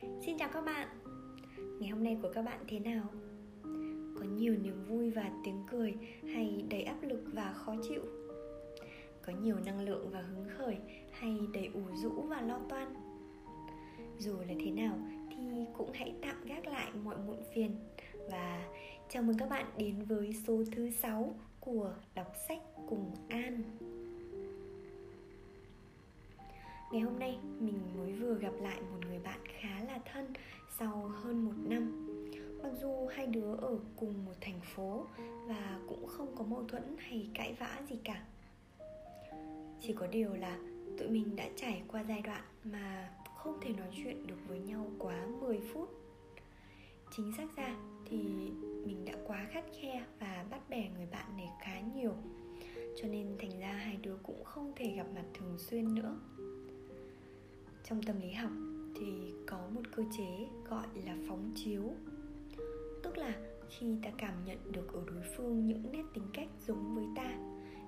Xin chào các bạn Ngày hôm nay của các bạn thế nào? Có nhiều niềm vui và tiếng cười hay đầy áp lực và khó chịu? Có nhiều năng lượng và hứng khởi hay đầy ủ rũ và lo toan? Dù là thế nào thì cũng hãy tạm gác lại mọi muộn phiền và chào mừng các bạn đến với số thứ 6 của đọc sách cùng An. Ngày hôm nay, mình mới vừa gặp lại một người bạn khá là thân sau hơn một năm. Mặc dù hai đứa ở cùng một thành phố và cũng không có mâu thuẫn hay cãi vã gì cả. Chỉ có điều là tụi mình đã trải qua giai đoạn mà không thể nói chuyện được với nhau quá 10 phút. Chính xác ra thì mình đã quá khắt khe và bắt bẻ người bạn này khá nhiều, cho nên thành ra hai đứa cũng không thể gặp mặt thường xuyên nữa trong tâm lý học thì có một cơ chế gọi là phóng chiếu. Tức là khi ta cảm nhận được ở đối phương những nét tính cách giống với ta,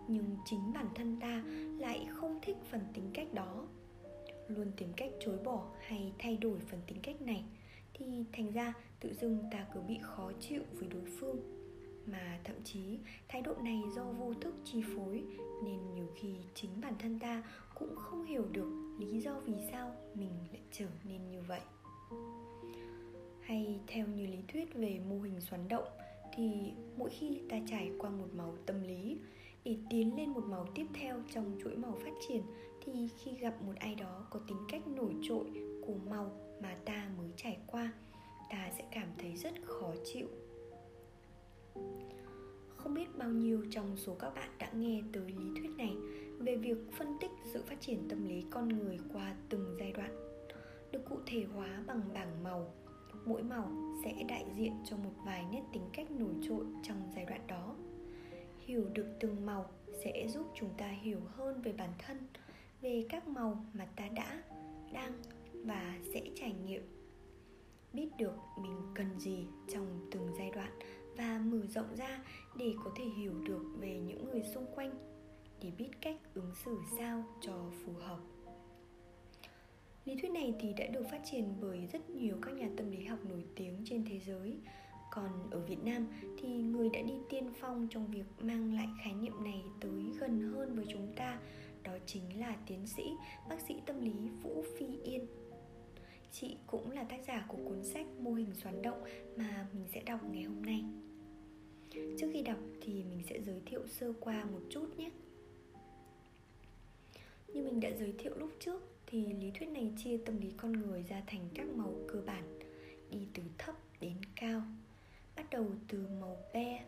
nhưng chính bản thân ta lại không thích phần tính cách đó. Luôn tìm cách chối bỏ hay thay đổi phần tính cách này thì thành ra tự dưng ta cứ bị khó chịu với đối phương mà thậm chí, thái độ này do vô thức chi phối, nên nhiều khi chính bản thân ta cũng không hiểu được lý do vì sao mình lại trở nên như vậy. Hay theo như lý thuyết về mô hình xoắn động, thì mỗi khi ta trải qua một màu tâm lý, để tiến lên một màu tiếp theo trong chuỗi màu phát triển, thì khi gặp một ai đó có tính cách nổi trội của màu mà ta mới trải qua, ta sẽ cảm thấy rất khó chịu không biết bao nhiêu trong số các bạn đã nghe tới lý thuyết này về việc phân tích sự phát triển tâm lý con người qua từng giai đoạn, được cụ thể hóa bằng bảng màu. Mỗi màu sẽ đại diện cho một vài nét tính cách nổi trội trong giai đoạn đó. Hiểu được từng màu sẽ giúp chúng ta hiểu hơn về bản thân, về các màu mà ta đã, đang và sẽ trải nghiệm. Biết được mình cần gì trong từng giai đoạn và mở rộng ra để có thể hiểu được về những người xung quanh, để biết cách ứng xử sao cho phù hợp. Lý thuyết này thì đã được phát triển bởi rất nhiều các nhà tâm lý học nổi tiếng trên thế giới. Còn ở Việt Nam thì người đã đi tiên phong trong việc mang lại khái niệm này tới gần hơn với chúng ta, đó chính là tiến sĩ, bác sĩ tâm lý Vũ Phi Yên. Chị cũng là tác giả của cuốn sách mô hình xoắn động mà mình sẽ đọc ngày hôm nay trước khi đọc thì mình sẽ giới thiệu sơ qua một chút nhé. Như mình đã giới thiệu lúc trước thì lý thuyết này chia tâm lý con người ra thành các màu cơ bản, đi từ thấp đến cao, bắt đầu từ màu be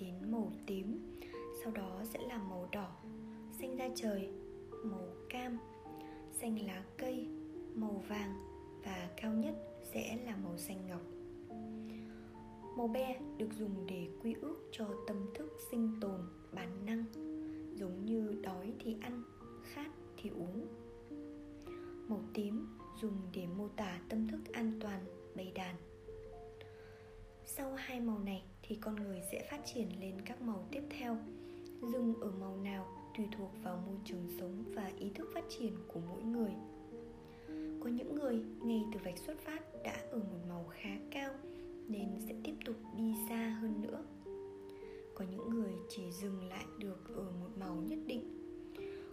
đến màu tím, sau đó sẽ là màu đỏ, xanh da trời, màu cam, xanh lá cây, màu vàng và cao nhất sẽ là màu xanh ngọc màu be được dùng để quy ước cho tâm thức sinh tồn, bản năng, giống như đói thì ăn, khát thì uống. Màu tím dùng để mô tả tâm thức an toàn, bầy đàn. Sau hai màu này thì con người sẽ phát triển lên các màu tiếp theo dừng ở màu nào tùy thuộc vào môi trường sống và ý thức phát triển của mỗi người. Có những người, ngay từ vạch xuất phát, đã ở một màu khá cao nên sẽ tiếp tục đi xa hơn nữa. Có những người chỉ dừng lại được ở một màu nhất định.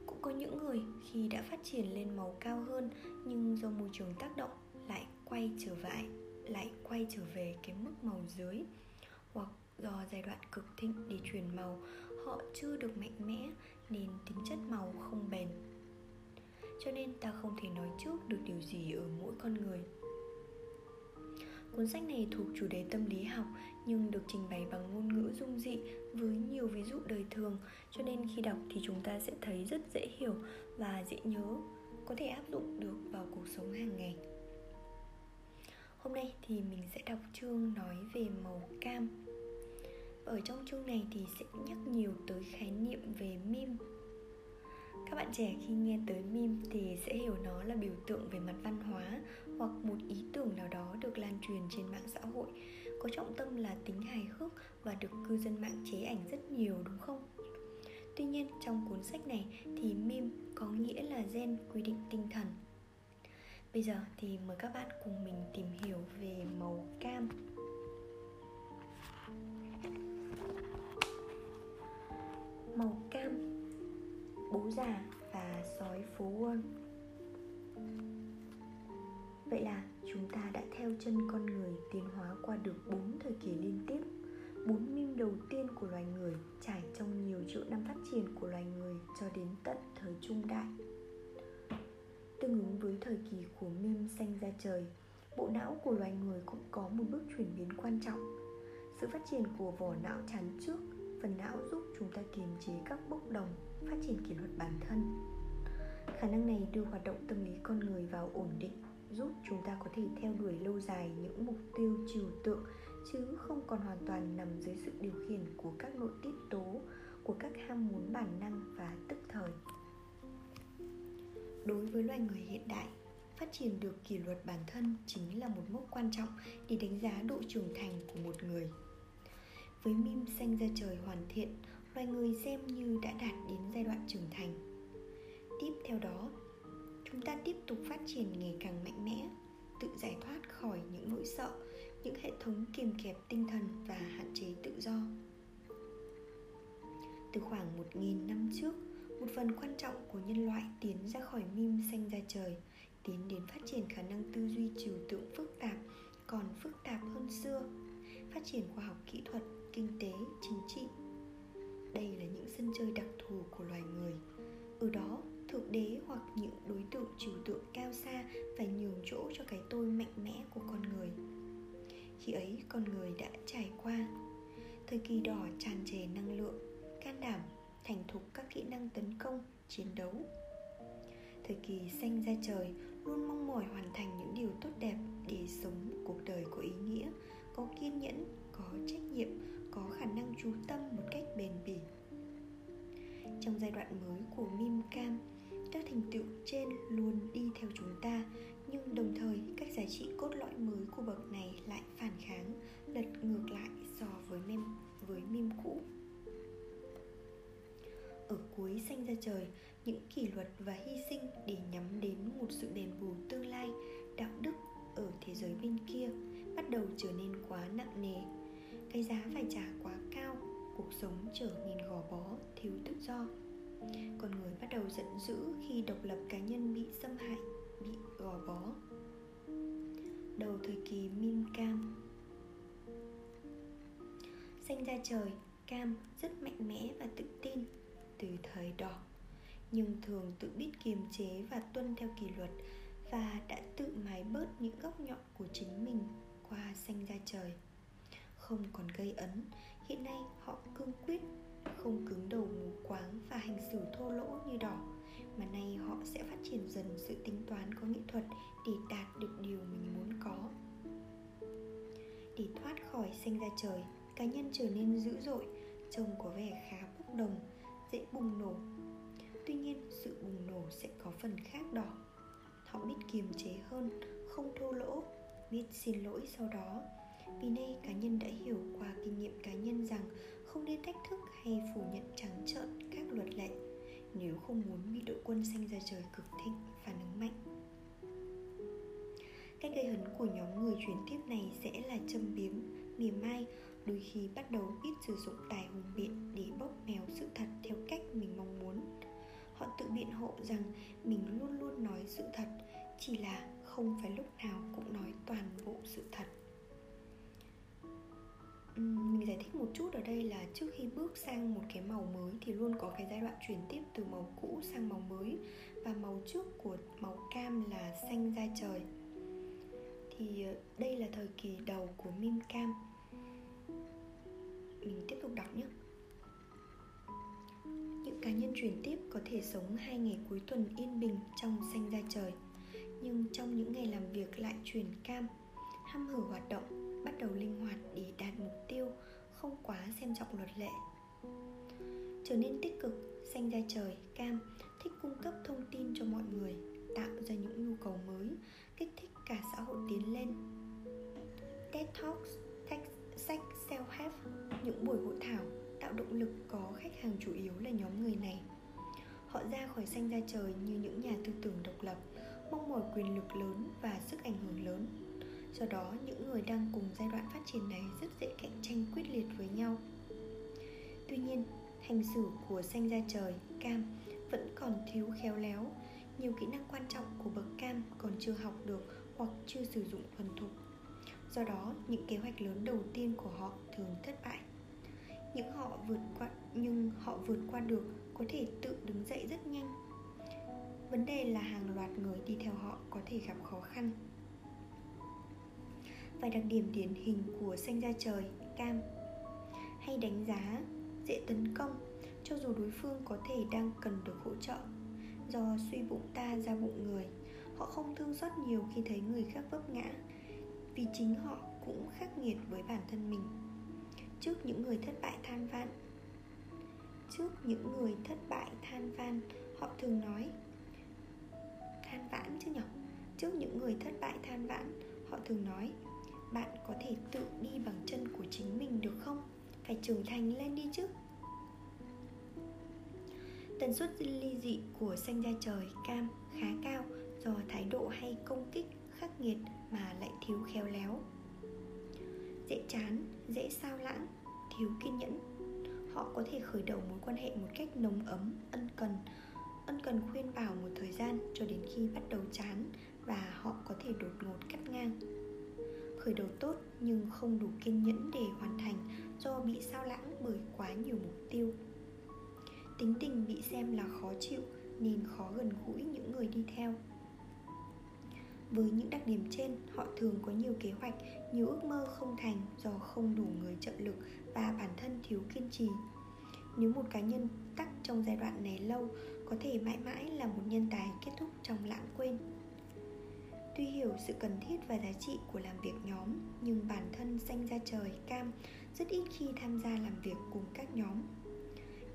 Cũng có những người khi đã phát triển lên màu cao hơn nhưng do môi trường tác động lại quay trở lại lại quay trở về cái mức màu dưới hoặc do giai đoạn cực thịnh để chuyển màu, họ chưa được mạnh mẽ nên tính chất màu không bền. Cho nên ta không thể nói trước được điều gì ở mỗi con người. Cuốn sách này thuộc chủ đề tâm lý học nhưng được trình bày bằng ngôn ngữ dung dị với nhiều ví dụ đời thường cho nên khi đọc thì chúng ta sẽ thấy rất dễ hiểu và dễ nhớ, có thể áp dụng được vào cuộc sống hàng ngày. Hôm nay thì mình sẽ đọc chương nói về màu cam. Ở trong chương này thì sẽ nhắc nhiều tới khái niệm về mim. các bạn trẻ khi nghe tới mim thì sẽ hiểu nó là biểu tượng về mặt văn hóa hoặc một ý tưởng nào đó được lan truyền trên mạng xã hội. Có trọng tâm là tính hài hước và được cư dân mạng chế ảnh rất nhiều, đúng không? Tuy nhiên, trong cuốn sách này thì meme có nghĩa là gen quy định tinh thần. Bây giờ thì mời các bạn cùng mình tìm hiểu về màu cam. Màu cam, Bố già và sói phố Wall. Vậy là chúng ta đã theo chân con người tiến hóa qua được bốn thời kỳ liên tiếp. Bốn mim đầu tiên của loài người trải trong nhiều triệu năm phát triển của loài người cho đến tận thời trung đại. Tương ứng với thời kỳ của mim xanh ra trời, bộ não của loài người cũng có một bước chuyển biến quan trọng. Sự phát triển của vỏ não chắn trước, phần não giúp chúng ta kiềm chế các bốc đồng, phát triển kỷ luật bản thân. Khả năng này đưa hoạt động tâm lý con người vào ổn định giúp chúng ta có thể theo đuổi lâu dài những mục tiêu trừu tượng, chứ không còn hoàn toàn nằm dưới sự điều khiển của các nội tiết tố, của các ham muốn bản năng và tức thời. Đối với loài người hiện đại, phát triển được kỷ luật bản thân chính là một mốc quan trọng để đánh giá độ trưởng thành của một người. Với mim xanh ra trời hoàn thiện, loài người xem như đã đạt đến giai đoạn trưởng thành. Tiếp theo đó chúng ta tiếp tục phát triển ngày càng mạnh mẽ, tự giải thoát khỏi những nỗi sợ, những hệ thống kiềm kẹp tinh thần và hạn chế tự do. Từ khoảng 1.000 năm trước, một phần quan trọng của nhân loại tiến ra khỏi mim xanh ra trời, tiến đến phát triển khả năng tư duy trừu tượng phức tạp, còn phức tạp hơn xưa. Phát triển khoa học kỹ thuật, kinh tế, chính trị. Đây là những sân chơi đặc thù của loài người. Ở đó thượng đế hoặc những đối tượng trừu tượng cao xa phải nhường chỗ cho cái tôi mạnh mẽ của con người. Khi ấy, con người đã trải qua. Thời kỳ đỏ tràn trề năng lượng, can đảm, thành thục các kỹ năng tấn công, chiến đấu. Thời kỳ xanh ra trời luôn mong mỏi hoàn thành những điều tốt đẹp để sống cuộc đời có ý nghĩa, có kiên nhẫn, có trách nhiệm, có khả năng chú tâm một cách bền bỉ. Trong giai đoạn mới của mim cam các thành tựu trên luôn đi theo chúng ta, nhưng đồng thời các giá trị cốt lõi mới của bậc này lại phản kháng, lật ngược lại so với mem, với mim cũ. Ở cuối xanh ra trời, những kỷ luật và hy sinh để nhắm đến một sự đền bù tương lai, đạo đức ở thế giới bên kia bắt đầu trở nên quá nặng nề. Cái giá phải trả quá cao, cuộc sống trở nên gò bó, thiếu tự do con người bắt đầu giận dữ khi độc lập cá nhân bị xâm hại bị gò bó. Đầu thời kỳ Min Cam. Xanh ra trời, Cam rất mạnh mẽ và tự tin từ thời đỏ nhưng thường tự biết kiềm chế và tuân theo kỷ luật và đã tự mái bớt những góc nhọn của chính mình qua xanh da trời. Không còn gây ấn hiện nay họ cương quyết không cứng đầu mù quáng và hành xử thô lỗ như đỏ, mà nay họ sẽ phát triển dần sự tính toán có nghệ thuật để đạt được điều mình muốn có. Để thoát khỏi xanh ra trời, cá nhân trở nên dữ dội, trông có vẻ khá bốc đồng, dễ bùng nổ. Tuy nhiên, sự bùng nổ sẽ có phần khác đỏ họ biết kiềm chế hơn, không thô lỗ, biết xin lỗi sau đó. Vì nay cá nhân đã hiểu qua kinh nghiệm cá nhân rằng không nên thách thức hay phủ nhận trắng trợn các luật lệ, nếu không muốn bị đội quân xanh ra trời cực thịnh phản ứng mạnh. Cách gây hấn của nhóm người chuyển tiếp này sẽ là châm biếm, mỉa mai, đôi khi bắt đầu biết sử dụng tài hùng biện để bóp méo sự thật theo cách mình mong muốn. Họ tự biện hộ rằng mình luôn luôn nói sự thật, chỉ là không phải lúc nào cũng nói toàn bộ sự thật. Ở đây là trước khi bước sang một cái màu mới thì luôn có cái giai đoạn chuyển tiếp từ màu cũ sang màu mới. Và màu trước của màu cam là xanh da trời. Thì ờ, đây là thời kỳ đầu của mim cam. Mình tiếp tục đọc nhé. Những cá nhân chuyển tiếp có thể sống hai ngày cuối tuần yên bình trong xanh da trời, nhưng trong những ngày làm việc lại chuyển cam, hăm hở hoạt động, bắt đầu linh hoạt để đạt mục tiêu không quá xem trọng luật lệ. Trở nên tích cực xanh ra trời cam thích cung cấp thông tin cho mọi người tạo ra những nhu cầu mới kích thích cả xã hội tiến lên. TED Talks, sách self-help, những buổi hội thảo tạo động lực có khách hàng chủ yếu là nhóm người này. Họ ra khỏi xanh ra trời như những nhà tư tưởng độc lập mong mỏi quyền lực lớn và sức ảnh hưởng lớn do đó, những người đang cùng giai đoạn phát triển này rất dễ cạnh tranh quyết liệt với nhau. Tuy nhiên, hành xử của xanh da trời, cam, vẫn còn thiếu khéo léo. Nhiều kỹ năng quan trọng của bậc cam còn chưa học được hoặc chưa sử dụng thuần thục. Do đó, những kế hoạch lớn đầu tiên của họ thường thất bại. Những họ vượt qua, nhưng họ vượt qua được có thể tự đứng dậy rất nhanh. Vấn đề là hàng loạt người đi theo họ có thể gặp khó khăn và đặc điểm điển hình của xanh da trời, cam. Hay đánh giá, dễ tấn công, cho dù đối phương có thể đang cần được hỗ trợ. Do suy bụng ta ra bụng người, họ không thương xót nhiều khi thấy người khác vấp ngã, vì chính họ cũng khắc nghiệt với bản thân mình. Trước những người thất bại than van, trước những người thất bại than van, họ thường nói, than vãn chứ nhở? Trước những người thất bại than vãn, họ thường nói bạn có thể tự đi bằng chân của chính mình được không? Phải trưởng thành lên đi chứ. Tần suất ly dị của xanh da trời cam khá cao do thái độ hay công kích khắc nghiệt mà lại thiếu khéo léo. Dễ chán, dễ sao lãng, thiếu kiên nhẫn. Họ có thể khởi đầu mối quan hệ một cách nồng ấm, ân cần. Ân cần khuyên bảo một thời gian cho đến khi bắt đầu chán và họ có thể đột ngột cắt ngang khởi đầu tốt nhưng không đủ kiên nhẫn để hoàn thành do bị sao lãng bởi quá nhiều mục tiêu. Tính tình bị xem là khó chịu nên khó gần gũi những người đi theo. Với những đặc điểm trên, họ thường có nhiều kế hoạch, nhiều ước mơ không thành do không đủ người trợ lực và bản thân thiếu kiên trì. Nếu một cá nhân tắc trong giai đoạn này lâu, có thể mãi mãi là một nhân tài kết thúc trong lãng quên tuy hiểu sự cần thiết và giá trị của làm việc nhóm, nhưng bản thân xanh ra trời, cam, rất ít khi tham gia làm việc cùng các nhóm.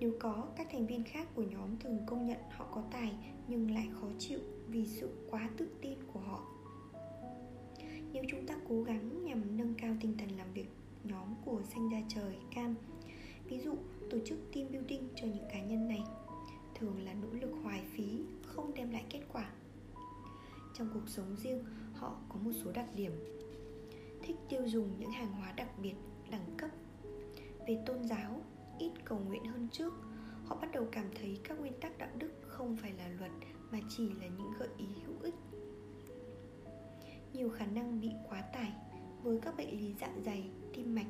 Nếu có, các thành viên khác của nhóm thường công nhận họ có tài, nhưng lại khó chịu vì sự quá tự tin của họ. Nếu chúng ta cố gắng nhằm nâng cao tinh thần làm việc nhóm của xanh da trời, cam, ví dụ, tổ chức team building cho những cá nhân này, thường là nỗ lực hoài phí, không đem lại kết quả trong cuộc sống riêng, họ có một số đặc điểm. Thích tiêu dùng những hàng hóa đặc biệt, đẳng cấp. Về tôn giáo, ít cầu nguyện hơn trước, họ bắt đầu cảm thấy các nguyên tắc đạo đức không phải là luật mà chỉ là những gợi ý hữu ích. Nhiều khả năng bị quá tải, với các bệnh lý dạ dày, tim mạch,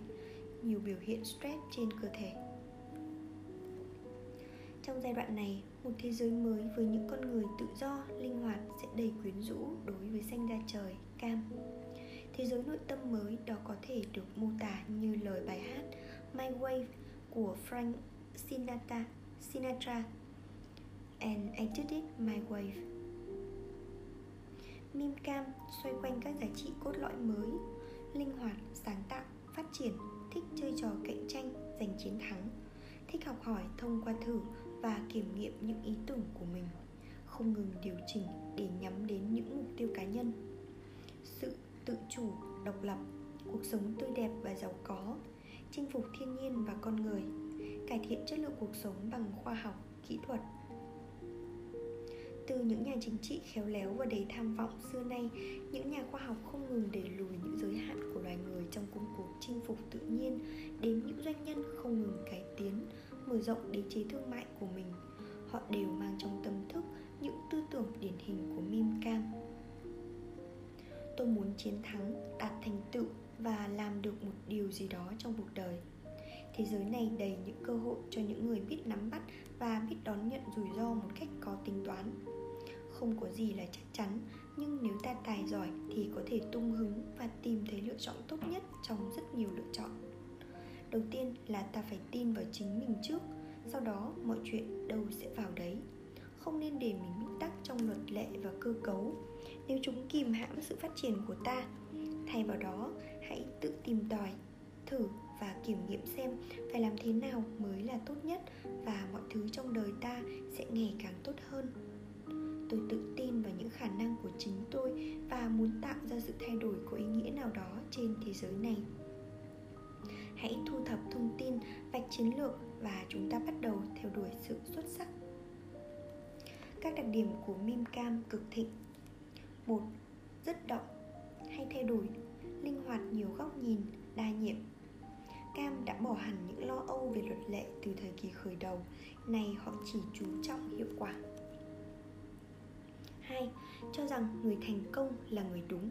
nhiều biểu hiện stress trên cơ thể trong giai đoạn này một thế giới mới với những con người tự do linh hoạt sẽ đầy quyến rũ đối với xanh da trời cam thế giới nội tâm mới đó có thể được mô tả như lời bài hát My Wave của Frank Sinatra, Sinatra and I did it my way. Mim cam xoay quanh các giá trị cốt lõi mới, linh hoạt, sáng tạo, phát triển, thích chơi trò cạnh tranh, giành chiến thắng, thích học hỏi thông qua thử và kiểm nghiệm những ý tưởng của mình, không ngừng điều chỉnh để nhắm đến những mục tiêu cá nhân. Sự tự chủ, độc lập, cuộc sống tươi đẹp và giàu có, chinh phục thiên nhiên và con người, cải thiện chất lượng cuộc sống bằng khoa học, kỹ thuật, từ những nhà chính trị khéo léo và đầy tham vọng xưa nay những nhà khoa học không ngừng đẩy lùi những giới hạn của loài người trong công cuộc chinh phục tự nhiên đến những doanh nhân không ngừng cải tiến mở rộng đế chế thương mại của mình. Họ đều mang trong tâm thức những tư tưởng điển hình của mim cam tôi muốn chiến thắng, đạt thành tựu và làm được một điều gì đó trong cuộc đời. Thế giới này đầy những cơ hội cho những người biết nắm bắt và biết đón nhận rủi ro một cách có tính toán. Không có gì là chắc chắn, nhưng nếu ta tài giỏi thì có thể tung hứng và tìm thấy lựa chọn tốt nhất trong rất nhiều lựa chọn đầu tiên là ta phải tin vào chính mình trước, sau đó mọi chuyện đâu sẽ vào đấy. Không nên để mình bị tắc trong luật lệ và cơ cấu. Nếu chúng kìm hãm sự phát triển của ta, thay vào đó, hãy tự tìm tòi, thử và kiểm nghiệm xem phải làm thế nào mới là tốt nhất và mọi thứ trong đời ta sẽ ngày càng tốt hơn. Tôi tự tin vào những khả năng của chính tôi và muốn tạo ra sự thay đổi có ý nghĩa nào đó trên thế giới này hãy thu thập thông tin, vạch chiến lược và chúng ta bắt đầu theo đuổi sự xuất sắc. Các đặc điểm của mim cam cực thịnh. Một, rất động hay thay đổi, linh hoạt nhiều góc nhìn, đa nhiệm. Cam đã bỏ hẳn những lo âu về luật lệ từ thời kỳ khởi đầu này họ chỉ chú trọng hiệu quả. 2. Cho rằng người thành công là người đúng.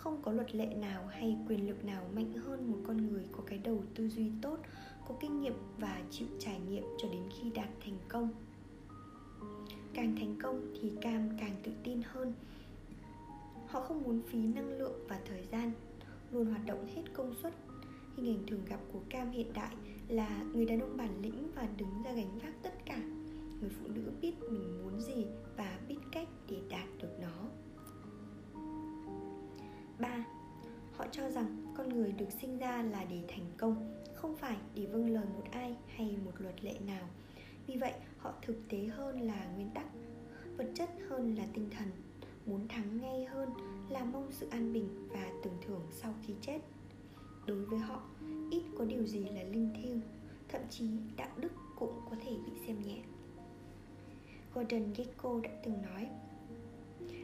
Không có luật lệ nào hay quyền lực nào mạnh hơn một con người có cái đầu tư duy tốt, có kinh nghiệm và chịu trải nghiệm cho đến khi đạt thành công. Càng thành công thì Cam càng tự tin hơn. Họ không muốn phí năng lượng và thời gian Luôn hoạt động hết công suất. Hình ảnh thường gặp của Cam hiện đại là người đàn ông bản lĩnh và đứng ra gánh vác tất cả. Người phụ nữ biết mình muốn gì và biết cách để đạt được nó. 3. Họ cho rằng con người được sinh ra là để thành công Không phải để vâng lời một ai hay một luật lệ nào. Vì vậy họ thực tế hơn là nguyên tắc Vật chất hơn là tinh thần Muốn thắng ngay hơn là mong sự an bình và tưởng thưởng sau khi chết. Đối với họ, ít có điều gì là linh thiêng Thậm chí đạo đức cũng có thể bị xem nhẹ. Gordon Gekko đã từng nói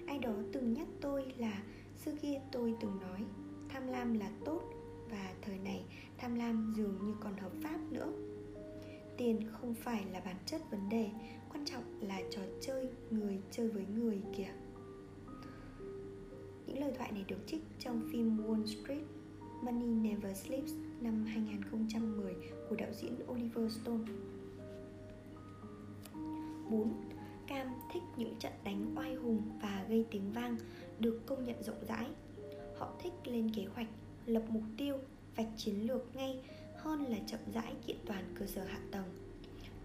Ai đó từng nhắc tôi là Xưa kia tôi từng nói, Tham lam là tốt Và thời này tham lam dường như còn hợp pháp nữa. Tiền không phải là bản chất vấn đề, Quan trọng là trò chơi, người chơi với người kìa. Những lời thoại này được trích trong phim Wall Street Money Never Sleeps năm 2010 của đạo diễn Oliver Stone. 4. Cam thích những trận đánh oai hùng và gây tiếng vang được công nhận rộng rãi. Họ thích lên kế hoạch, lập mục tiêu, vạch chiến lược ngay hơn là chậm rãi kiện toàn cơ sở hạ tầng.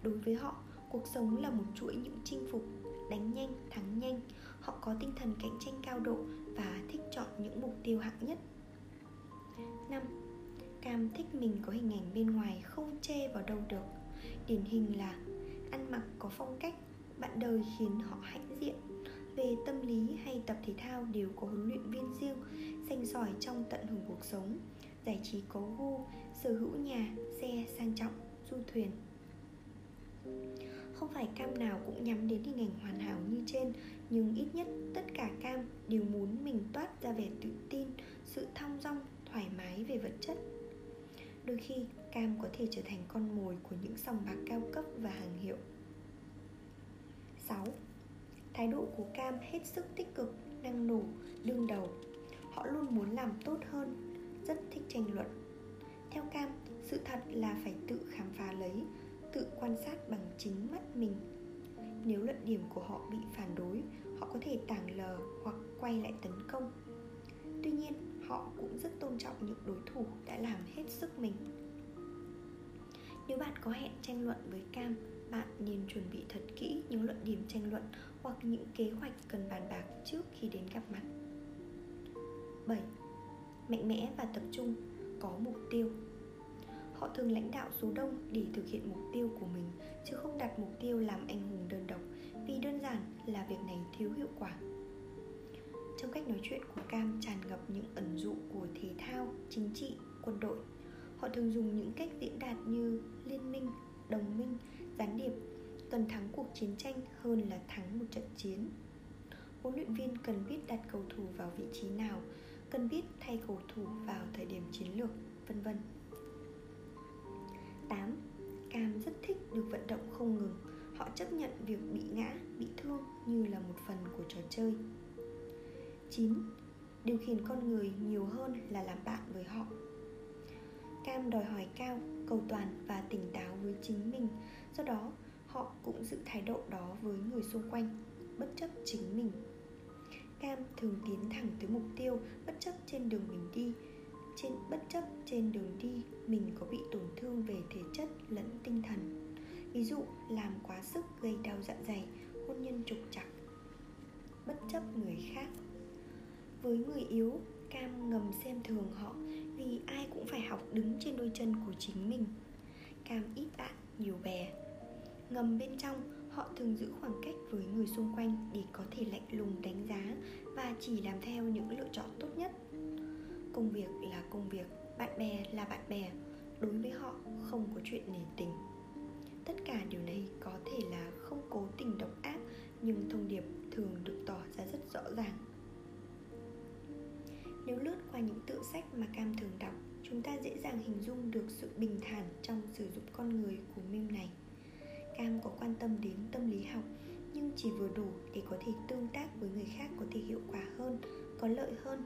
Đối với họ, cuộc sống là một chuỗi những chinh phục, đánh nhanh, thắng nhanh. Họ có tinh thần cạnh tranh cao độ và thích chọn những mục tiêu hạng nhất. 5. Cam thích mình có hình ảnh bên ngoài không chê vào đâu được. Điển hình là ăn mặc có phong cách bạn đời khiến họ hãnh diện về tâm lý hay tập thể thao đều có huấn luyện viên riêng xanh giỏi trong tận hưởng cuộc sống, giải trí có gu, sở hữu nhà, xe, sang trọng, du thuyền. Không phải cam nào cũng nhắm đến hình ảnh hoàn hảo như trên, nhưng ít nhất tất cả cam đều muốn mình toát ra vẻ tự tin, sự thong dong, thoải mái về vật chất. Đôi khi, cam có thể trở thành con mồi của những sòng bạc cao cấp và hàng hiệu. 6. Thái độ của Cam hết sức tích cực, năng nổ, đương đầu. Họ luôn muốn làm tốt hơn, rất thích tranh luận. Theo Cam, sự thật là phải tự khám phá lấy, tự quan sát bằng chính mắt mình. Nếu luận điểm của họ bị phản đối, họ có thể tảng lờ hoặc quay lại tấn công. Tuy nhiên, họ cũng rất tôn trọng những đối thủ đã làm hết sức mình. Nếu bạn có hẹn tranh luận với Cam bạn nên chuẩn bị thật kỹ những luận điểm tranh luận hoặc những kế hoạch cần bàn bạc trước khi đến gặp mặt. 7. Mạnh mẽ và tập trung, có mục tiêu. Họ thường lãnh đạo số đông để thực hiện mục tiêu của mình Chứ không đặt mục tiêu làm anh hùng đơn độc Vì đơn giản là việc này thiếu hiệu quả. Trong cách nói chuyện của Cam tràn ngập những ẩn dụ của thể thao, chính trị, quân đội. Họ thường dùng những cách diễn đạt như liên minh, đồng minh gián điệp cần thắng cuộc chiến tranh hơn là thắng một trận chiến huấn luyện viên cần biết đặt cầu thủ vào vị trí nào cần biết thay cầu thủ vào thời điểm chiến lược vân vân 8. Cam rất thích được vận động không ngừng Họ chấp nhận việc bị ngã, bị thương như là một phần của trò chơi 9. Điều khiển con người nhiều hơn là làm bạn với họ Cam đòi hỏi cao, cầu toàn và tỉnh táo với chính mình Do đó, họ cũng giữ thái độ đó với người xung quanh, bất chấp chính mình. Cam thường tiến thẳng tới mục tiêu bất chấp trên đường mình đi. Trên bất chấp trên đường đi mình có bị tổn thương về thể chất lẫn tinh thần. Ví dụ làm quá sức gây đau dạ dày hôn nhân trục trặc bất chấp người khác. Với người yếu cam ngầm xem thường họ vì ai cũng phải học đứng trên đôi chân của chính mình. Cam ít bạn nhiều bè ngầm bên trong, họ thường giữ khoảng cách với người xung quanh để có thể lạnh lùng đánh giá và chỉ làm theo những lựa chọn tốt nhất. Công việc là công việc, bạn bè là bạn bè, đối với họ không có chuyện nể tình. Tất cả điều này có thể là không cố tình độc ác, nhưng thông điệp thường được tỏ ra rất rõ ràng. Nếu lướt qua những tựa sách mà Cam thường đọc, Chúng ta dễ dàng hình dung được sự bình thản trong sử dụng con người của Mim này. Cam có quan tâm đến tâm lý học nhưng chỉ vừa đủ để có thể tương tác với người khác có thể hiệu quả hơn, có lợi hơn.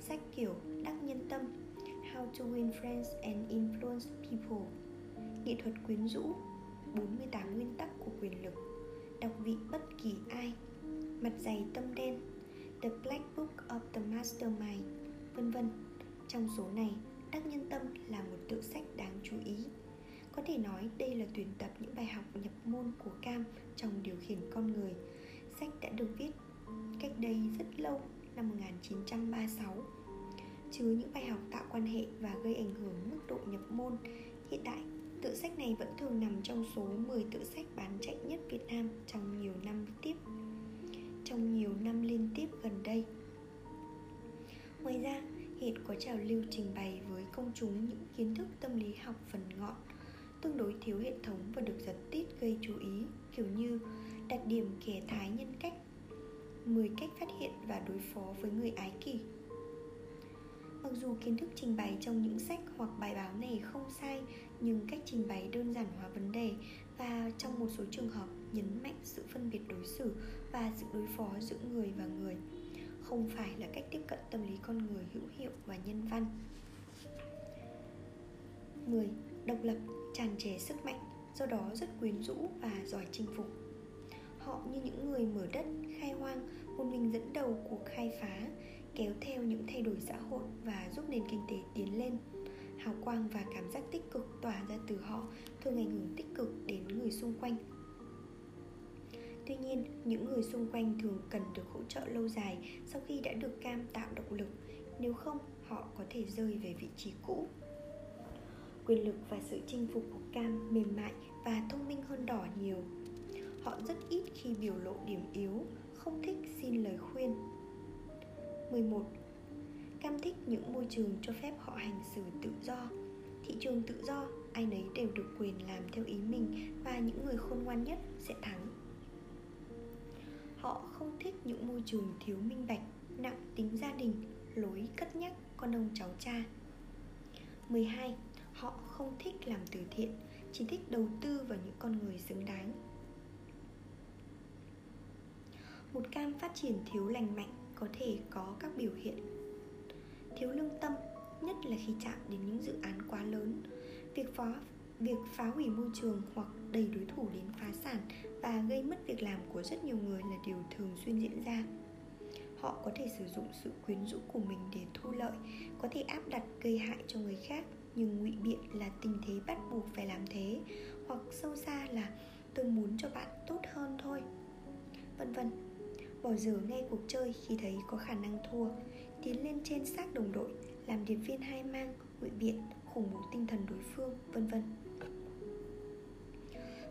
Sách kiểu đắc nhân tâm How to win friends and influence people Nghệ thuật quyến rũ 48 nguyên tắc của quyền lực. Đọc vị bất kỳ ai Mặt dày tâm đen The Black Book of the Mastermind vân vân. Trong số này, Đắc Nhân Tâm là một tựa sách đáng chú ý có thể nói đây là tuyển tập những bài học nhập môn của Cam trong điều khiển con người. Sách đã được viết cách đây rất lâu, năm 1936 Chứa những bài học tạo quan hệ và gây ảnh hưởng mức độ nhập môn Hiện tại, tự sách này vẫn thường nằm trong số 10 tự sách bán chạy nhất Việt Nam trong nhiều năm tiếp Trong nhiều năm liên tiếp gần đây. Ngoài ra, hiện có trào lưu trình bày với công chúng những kiến thức tâm lý học phần ngọn tương đối thiếu hệ thống và được giật tít gây chú ý, kiểu như đặc điểm kẻ thái nhân cách 10 cách phát hiện và đối phó với người ái kỷ Mặc dù kiến thức trình bày trong những sách hoặc bài báo này không sai, Nhưng cách trình bày đơn giản hóa vấn đề Và trong một số trường hợp nhấn mạnh sự phân biệt đối xử Và sự đối phó giữa người và người, Không phải là cách tiếp cận tâm lý con người hữu hiệu và nhân văn 10. Độc lập tràn trề sức mạnh do đó rất quyến rũ và giỏi chinh phục. Họ như những người mở đất khai hoang một mình dẫn đầu cuộc khai phá kéo theo những thay đổi xã hội và giúp nền kinh tế tiến lên. Hào quang và cảm giác tích cực tỏa ra từ họ thường ảnh hưởng tích cực đến người xung quanh. Tuy nhiên, những người xung quanh thường cần được hỗ trợ lâu dài sau khi đã được cam tạo động lực, nếu không họ có thể rơi về vị trí cũ quyền lực và sự chinh phục của cam mềm mại và thông minh hơn đỏ nhiều. Họ rất ít khi biểu lộ điểm yếu không thích xin lời khuyên. 11. Cam thích những môi trường cho phép họ hành xử tự do. Thị trường tự do, ai nấy đều được quyền làm theo ý mình Và những người khôn ngoan nhất sẽ thắng. Họ không thích những môi trường thiếu minh bạch, nặng tính gia đình, lối cất nhắc con ông cháu cha. 12 họ không thích làm từ thiện, chỉ thích đầu tư vào những con người xứng đáng. Một cam phát triển thiếu lành mạnh có thể có các biểu hiện. Thiếu lương tâm, nhất là khi chạm đến những dự án quá lớn, việc phá việc phá hủy môi trường hoặc đẩy đối thủ đến phá sản và gây mất việc làm của rất nhiều người là điều thường xuyên diễn ra. Họ có thể sử dụng sự quyến rũ của mình để thu lợi, có thể áp đặt gây hại cho người khác nhưng ngụy biện là tình thế bắt buộc phải làm thế, hoặc sâu xa là, tôi muốn cho bạn tốt hơn thôi. Vân vân. Bỏ dở ngay cuộc chơi khi thấy có khả năng thua, tiến lên trên xác đồng đội, làm điệp viên hai mang, ngụy biện, khủng bố tinh thần đối phương, vân vân.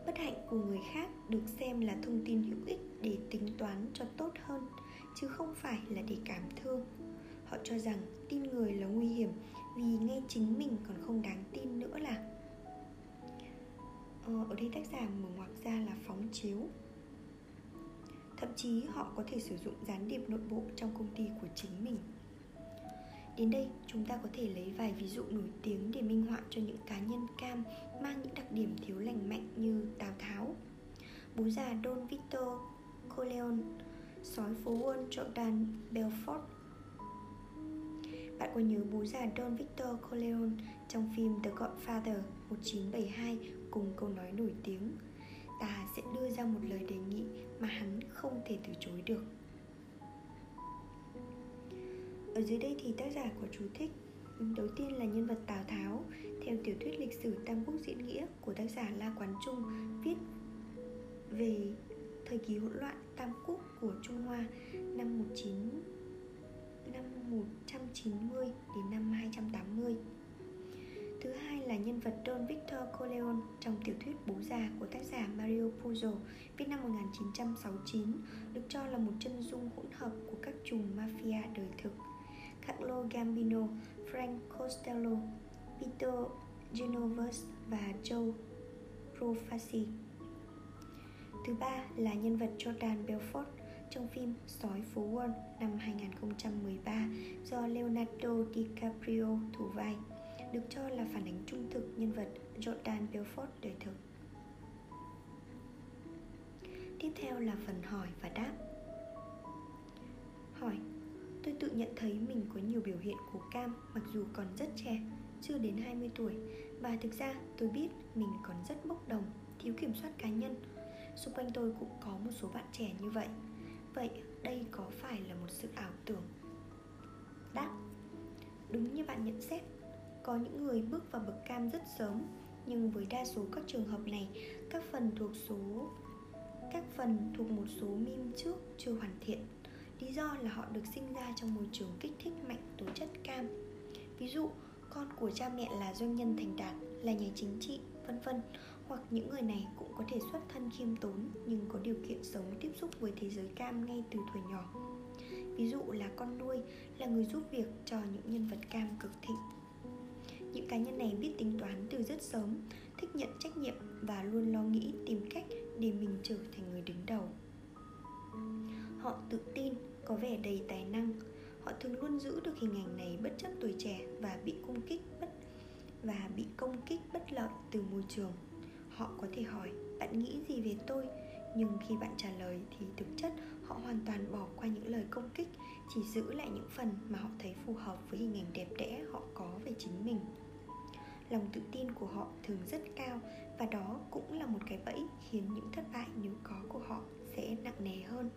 Bất hạnh của người khác được xem là thông tin hữu ích để tính toán cho tốt hơn, chứ không phải là để cảm thương. Họ cho rằng tin người là nguy hiểm vì ngay chính mình còn không đáng tin nữa là. Ờ, ở đây tác giả mở ngoặc ra là phóng chiếu. Thậm chí họ có thể sử dụng gián điệp nội bộ trong công ty của chính mình. Đến đây, chúng ta có thể lấy vài ví dụ nổi tiếng để minh họa cho những cá nhân cam mang những đặc điểm thiếu lành mạnh như Tào Tháo, bố già Don Vito Corleone, sói phố Wall Jordan Belfort bạn có nhớ bố già Don Victor Corleone trong phim The Godfather 1972 cùng câu nói nổi tiếng? Ta sẽ đưa ra một lời đề nghị mà hắn không thể từ chối được. Ở dưới đây thì tác giả có chú thích Đầu tiên là nhân vật Tào Tháo. Theo tiểu thuyết lịch sử Tam Quốc diễn nghĩa của tác giả La Quán Trung, Viết về thời kỳ hỗn loạn Tam Quốc của Trung Hoa năm 19 190 đến năm 280 Thứ hai là nhân vật Don Victor Corleone trong tiểu thuyết Bố già của tác giả Mario Puzo viết năm 1969 được cho là một chân dung hỗn hợp của các chùm mafia đời thực. Carlo Gambino, Frank Costello, Peter Genovese và Joe Profaci. Thứ ba là nhân vật Jordan Belfort trong phim Sói phố Wall năm 2013 Leonardo DiCaprio thủ vai, được cho là phản ánh trung thực nhân vật Jordan Belfort đời thực. Tiếp theo là phần hỏi và đáp. Hỏi Tôi tự nhận thấy mình có nhiều biểu hiện của cam mặc dù còn rất trẻ, chưa đến 20 tuổi Và thực ra tôi biết mình còn rất bốc đồng, thiếu kiểm soát cá nhân Xung quanh tôi cũng có một số bạn trẻ như vậy Vậy đây có phải là một sự ảo tưởng? Đáp Đúng như bạn nhận xét Có những người bước vào bậc cam rất sớm Nhưng với đa số các trường hợp này Các phần thuộc số các phần thuộc một số mim trước chưa hoàn thiện. Lý do là họ được sinh ra trong môi trường kích thích mạnh tố chất cam. Ví dụ, con của cha mẹ là doanh nhân thành đạt, là nhà chính trị, vân vân Hoặc những người này cũng có thể xuất thân khiêm tốn nhưng có điều kiện sống tiếp xúc với thế giới cam ngay từ tuổi nhỏ. Ví dụ là con nuôi, là người giúp việc cho những nhân vật cam cực thịnh. Những cá nhân này biết tính toán từ rất sớm thích nhận trách nhiệm và luôn lo nghĩ tìm cách để mình trở thành người đứng đầu. Họ tự tin có vẻ đầy tài năng. Họ thường luôn giữ được hình ảnh này bất chấp tuổi trẻ và bị công kích bất và bị công kích bất lợi từ môi trường. Họ có thể hỏi bạn nghĩ gì về tôi? Nhưng khi bạn trả lời thì thực chất họ hoàn toàn bỏ qua những lời công kích, chỉ giữ lại những phần mà họ thấy phù hợp với hình ảnh đẹp đẽ họ có về chính mình. Lòng tự tin của họ thường rất cao và đó cũng là một cái bẫy khiến những thất bại nếu có của họ sẽ nặng nề hơn.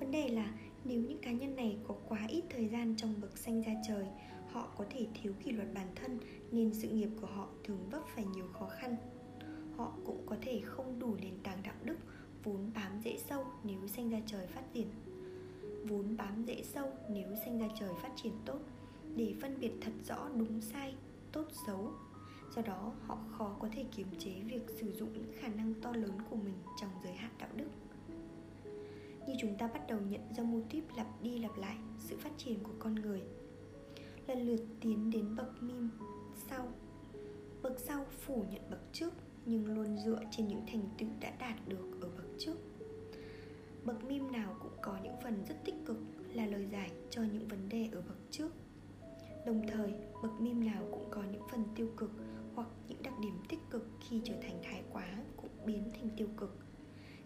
Vấn đề là nếu những cá nhân này có quá ít thời gian trong bậc xanh ra trời, họ có thể thiếu kỷ luật bản thân nên sự nghiệp của họ thường vấp phải nhiều khó khăn. Họ cũng có thể không đủ nền tảng đạo đức vốn bám dễ sâu nếu sinh ra trời phát triển. Vốn bám dễ sâu nếu sinh ra trời phát triển tốt, để phân biệt thật rõ đúng sai, tốt xấu. Do đó, họ khó có thể kiềm chế việc sử dụng những khả năng to lớn của mình trong giới hạn đạo đức. Như chúng ta bắt đầu nhận ra mô típ lặp đi lặp lại sự phát triển của con người. Lần lượt tiến đến bậc mim sau. Bậc sau phủ nhận bậc trước, nhưng luôn dựa trên những thành tựu đã đạt được ở bậc trước. Bậc mim nào cũng có những phần rất tích cực là lời giải cho những vấn đề ở bậc trước. Đồng thời, bậc mim nào cũng có những phần tiêu cực hoặc những đặc điểm tích cực khi trở thành thái quá cũng biến thành tiêu cực.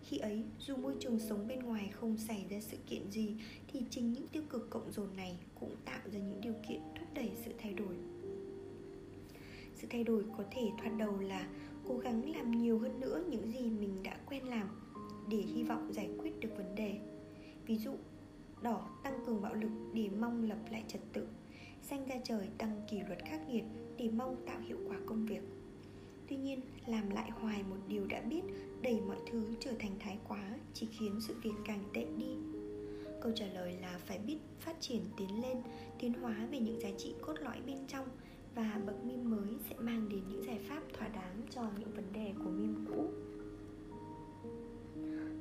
Khi ấy, dù môi trường sống bên ngoài không xảy ra sự kiện gì, thì chính những tiêu cực cộng dồn này cũng tạo ra những điều kiện thúc đẩy sự thay đổi. Sự thay đổi có thể thoạt đầu là cố gắng làm nhiều hơn nữa những gì mình đã quen làm để hy vọng giải quyết được vấn đề. Ví dụ, đỏ tăng cường bạo lực để mong lập lại trật tự, xanh ra trời tăng kỷ luật khắc nghiệt để mong tạo hiệu quả công việc. Tuy nhiên, làm lại hoài một điều đã biết đẩy mọi thứ trở thành thái quá chỉ khiến sự việc càng tệ đi. Câu trả lời là phải biết phát triển tiến lên, tiến hóa về những giá trị cốt lõi bên trong và bậc mim mới sẽ mang đến những giải pháp thỏa đáng cho những vấn đề của mim cũ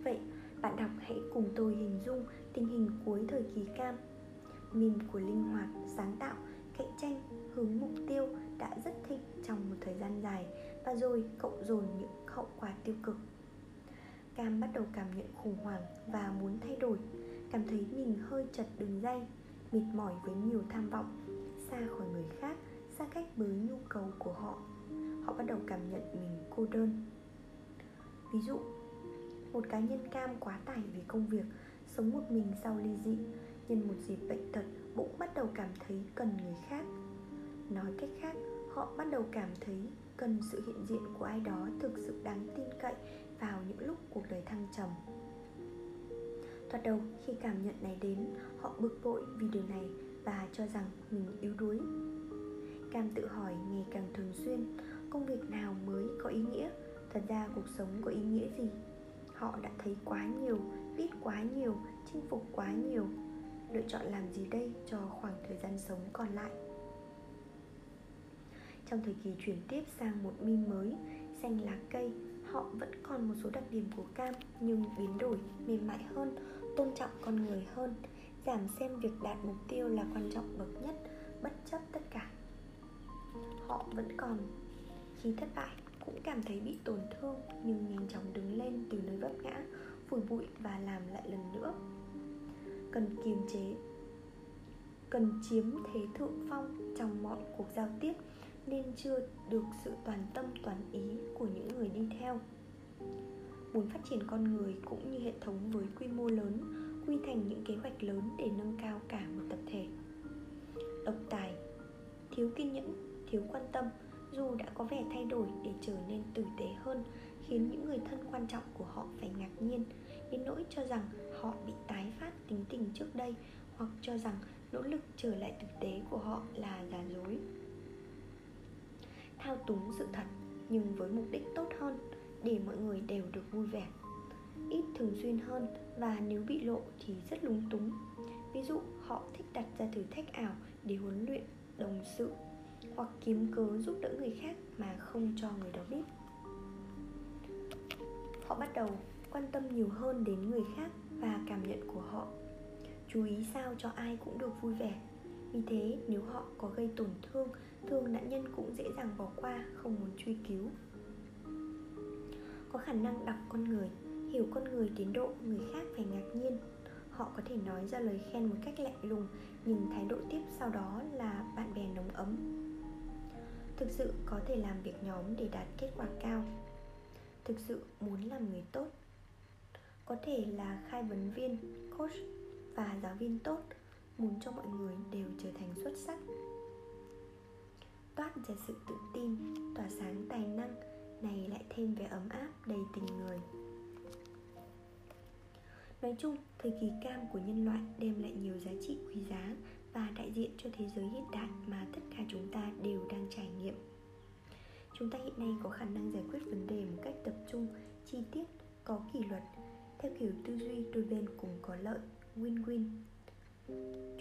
vậy, bạn đọc hãy cùng tôi hình dung tình hình cuối thời kỳ cam. Mìm của linh hoạt, sáng tạo, cạnh tranh, hướng mục tiêu đã rất thịnh trong một thời gian dài và rồi cộng dồn những hậu quả tiêu cực. Cam bắt đầu cảm nhận khủng hoảng và muốn thay đổi, cảm thấy mình hơi chật đường dây mệt mỏi với nhiều tham vọng, xa khỏi người khác, xa cách với nhu cầu của họ. Họ bắt đầu cảm nhận mình cô đơn. Ví dụ một cá nhân cam quá tải vì công việc, sống một mình sau ly dị, nhân một dịp bệnh tật bụng bắt đầu cảm thấy cần người khác. Nói cách khác, họ bắt đầu cảm thấy cần sự hiện diện của ai đó thực sự đáng tin cậy vào những lúc cuộc đời thăng trầm. Thoạt đầu, khi cảm nhận này đến, họ bực bội vì điều này và cho rằng mình yếu đuối. Cam tự hỏi ngày càng thường xuyên, công việc nào mới có ý nghĩa? Thật ra cuộc sống có ý nghĩa gì? Họ đã thấy quá nhiều, biết quá nhiều, chinh phục quá nhiều. Lựa chọn làm gì đây cho khoảng thời gian sống còn lại? Trong thời kỳ chuyển tiếp sang một mi mới, xanh lá cây, họ vẫn còn một số đặc điểm của cam, nhưng biến đổi, mềm mại hơn, tôn trọng con người hơn, giảm xem việc đạt mục tiêu là quan trọng bậc nhất, bất chấp tất cả. Họ vẫn còn khi thất bại cũng cảm thấy bị tổn thương, nhưng nhanh chóng đứng lên từ nơi vấp ngã, phủi bụi và làm lại lần nữa. Cần kiềm chế, cần chiếm thế thượng phong trong mọi cuộc giao tiếp nên chưa được sự toàn tâm, toàn ý của những người đi theo. Muốn phát triển con người cũng như hệ thống với quy mô lớn, quy thành những kế hoạch lớn để nâng cao cả một tập thể. Độc tài, thiếu kiên nhẫn, thiếu quan tâm dù đã có vẻ thay đổi để trở nên tử tế hơn, khiến những người thân quan trọng của họ phải ngạc nhiên. Đến nỗi cho rằng họ bị tái phát tính tình trước đây, hoặc cho rằng nỗ lực trở lại thực tế của họ là giả dối. Thao túng sự thật, nhưng với mục đích tốt hơn, để mọi người đều được vui vẻ. Ít thường xuyên hơn và nếu bị lộ thì rất lúng túng. Ví dụ, họ thích đặt ra thử thách ảo để huấn luyện đồng sự hoặc kiếm cớ giúp đỡ người khác mà không cho người đó biết. Họ bắt đầu quan tâm nhiều hơn đến người khác và cảm nhận của họ. Chú ý sao cho ai cũng được vui vẻ. Vì thế, nếu họ có gây tổn thương, thường nạn nhân cũng dễ dàng bỏ qua, không muốn truy cứu. Có khả năng đọc con người, hiểu con người đến độ người khác phải ngạc nhiên. Họ có thể nói ra lời khen một cách lạnh lùng, nhưng thái độ tiếp sau đó là bạn bè nồng ấm thực sự có thể làm việc nhóm để đạt kết quả cao. Thực sự muốn làm người tốt. Có thể là khai vấn viên coach và giáo viên tốt muốn cho mọi người đều trở thành xuất sắc. Toát ra sự tự tin tỏa sáng tài năng này lại thêm vẻ ấm áp đầy tình người. Nói chung, thời kỳ cam của nhân loại đem lại nhiều giá trị quý giá và đại diện cho thế giới hiện đại mà tất cả chúng ta đều đang. Chúng ta hiện nay có khả năng giải quyết vấn đề một cách tập trung, chi tiết, có kỷ luật, theo kiểu tư duy đôi bên cùng có lợi, win-win.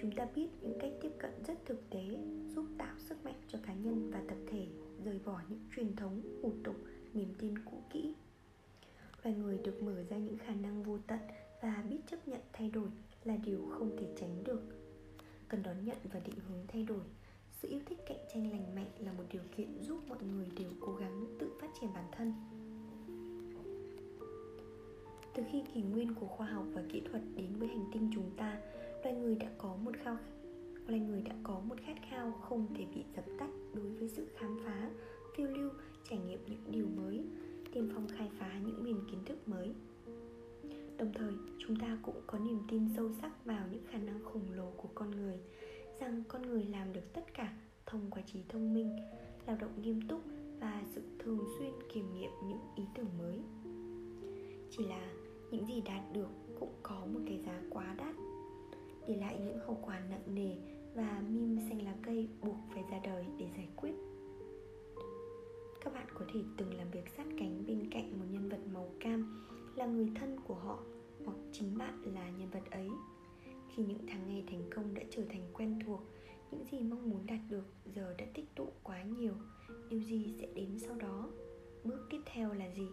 Chúng ta biết những cách tiếp cận rất thực tế giúp tạo sức mạnh cho cá nhân và tập thể rời bỏ những truyền thống, hủ tục, niềm tin cũ kỹ. Loài người được mở ra những khả năng vô tận và biết chấp nhận thay đổi là điều không thể tránh được cần đón nhận và định hướng thay đổi sự yêu thích cạnh tranh lành mạnh là một điều kiện giúp mọi người đều cố gắng tự phát triển bản thân. Từ khi kỷ nguyên của khoa học và kỹ thuật đến với hành tinh chúng ta loài người đã có một khao loài người đã có một khát khao không thể bị dập tắt đối với sự khám phá phiêu lưu trải nghiệm những điều mới tiên phong khai phá những miền kiến thức mới. Đồng thời, chúng ta cũng có niềm tin sâu sắc vào những khả năng khổng lồ của con người Rằng con người làm được tất cả thông qua trí thông minh, lao động nghiêm túc và sự thường xuyên kiểm nghiệm những ý tưởng mới. Chỉ là những gì đạt được cũng có một cái giá quá đắt. Để lại những hậu quả nặng nề và mim xanh lá cây buộc phải ra đời để giải quyết. Các bạn có thể từng làm việc sát cánh bên cạnh một nhân vật màu cam là người thân của họ hoặc chính bạn là nhân vật ấy khi những tháng ngày thành công đã trở thành quen thuộc, những gì mong muốn đạt được giờ đã tích tụ quá nhiều, điều gì sẽ đến sau đó bước tiếp theo là gì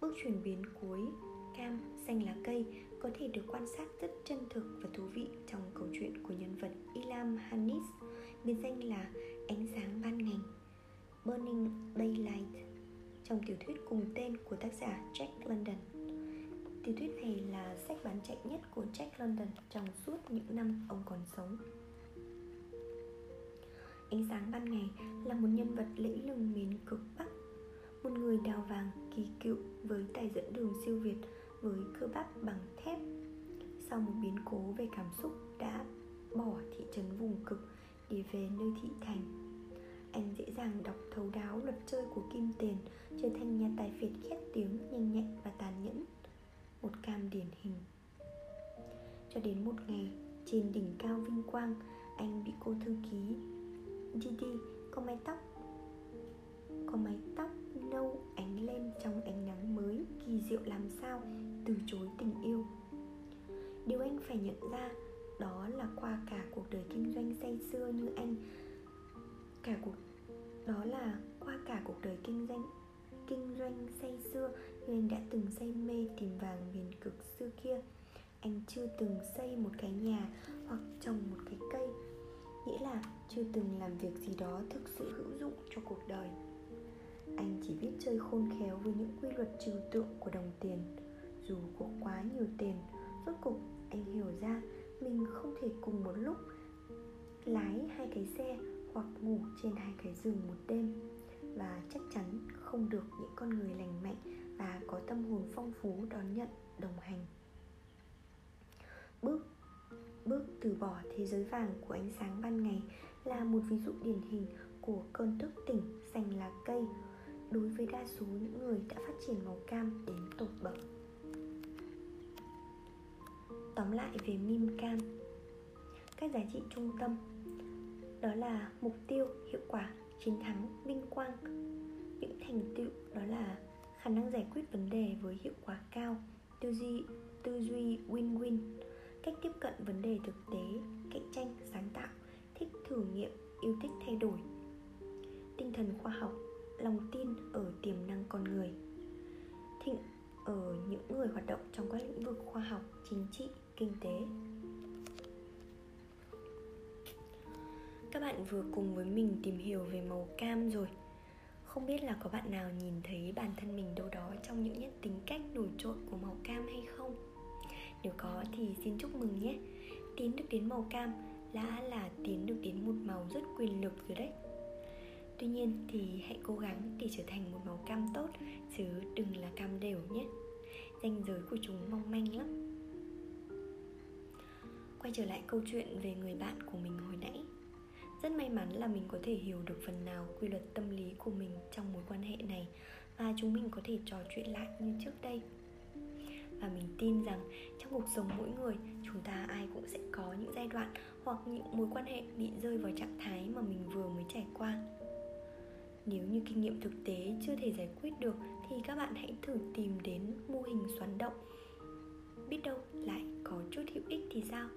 bước chuyển biến cuối, cam, xanh lá cây có thể được quan sát rất chân thực và thú vị trong câu chuyện của nhân vật Ilam Hannis biệt danh là ánh sáng ban ngày, Burning Daylight, trong tiểu thuyết cùng tên của tác giả Jack London. Tiểu thuyết này là sách bán chạy nhất của Jack London trong suốt những năm ông còn sống. Ánh sáng ban ngày là một nhân vật lẫy lừng miền cực Bắc, Một người đào vàng kỳ cựu với tài dẫn đường siêu việt với cơ bắp bằng thép. Sau một biến cố về cảm xúc, đã bỏ thị trấn vùng cực để về nơi thị thành. Anh dễ dàng đọc thấu đáo luật chơi của kim tiền, trở thành nhà tài phiệt khét tiếng, nhanh nhẹn và tàn nhẫn một cam điển hình. Cho đến một ngày, trên đỉnh cao vinh quang, anh bị cô thư ký. Didi có mái tóc. Có mái tóc nâu ánh lên trong ánh nắng mới, kỳ diệu làm sao, từ chối tình yêu. Điều anh phải nhận ra, đó là qua cả cuộc đời kinh doanh say xưa như anh, cả cuộc, đó là qua cả cuộc đời kinh doanh kinh doanh say xưa nên đã từng say mê tìm vàng miền cực xưa kia. Anh chưa từng xây một cái nhà hoặc trồng một cái cây. Nghĩa là chưa từng làm việc gì đó thực sự hữu dụng cho cuộc đời. Anh chỉ biết chơi khôn khéo với những quy luật trừu tượng của đồng tiền. Dù có quá nhiều tiền, rốt cục anh hiểu ra mình không thể cùng một lúc lái hai cái xe hoặc ngủ trên hai cái giường một đêm. Và chắc chắn không được những con người lành mạnh và có tâm hồn phong phú đón nhận, đồng hành. Bước bước từ bỏ thế giới vàng của ánh sáng ban ngày là một ví dụ điển hình của cơn thức tỉnh xanh lá cây đối với đa số những người đã phát triển màu cam đến tột bậc. Tóm lại về mim cam, các giá trị trung tâm, đó là mục tiêu, hiệu quả, chiến thắng, vinh quang. Những thành tựu đó là khả năng giải quyết vấn đề với hiệu quả cao, tư duy tư duy win-win, cách tiếp cận vấn đề thực tế, cạnh tranh, sáng tạo, thích thử nghiệm, yêu thích thay đổi. Tinh thần khoa học, lòng tin ở tiềm năng con người. Thịnh ở những người hoạt động trong các lĩnh vực khoa học, chính trị, kinh tế. Các bạn vừa cùng với mình tìm hiểu về màu cam rồi không biết là có bạn nào nhìn thấy bản thân mình đâu đó trong những nhất tính cách nổi trội của màu cam hay không? Nếu có thì xin chúc mừng nhé. Tiến được đến màu cam đã là tiến được đến một màu rất quyền lực rồi đấy. Tuy nhiên thì hãy cố gắng để trở thành một màu cam tốt, chứ đừng là cam đều nhé. Ranh giới của chúng mong manh lắm. Quay trở lại câu chuyện về người bạn của mình hồi nãy rất may mắn là mình có thể hiểu được phần nào quy luật tâm lý của mình trong mối quan hệ này và chúng mình có thể trò chuyện lại như trước đây. Và mình tin rằng trong cuộc sống mỗi người, chúng ta ai cũng sẽ có những giai đoạn hoặc những mối quan hệ bị rơi vào trạng thái mà mình vừa mới trải qua. Nếu như kinh nghiệm thực tế chưa thể giải quyết được thì các bạn hãy thử tìm đến mô hình xoắn động. Biết đâu lại có chút hữu ích thì sao?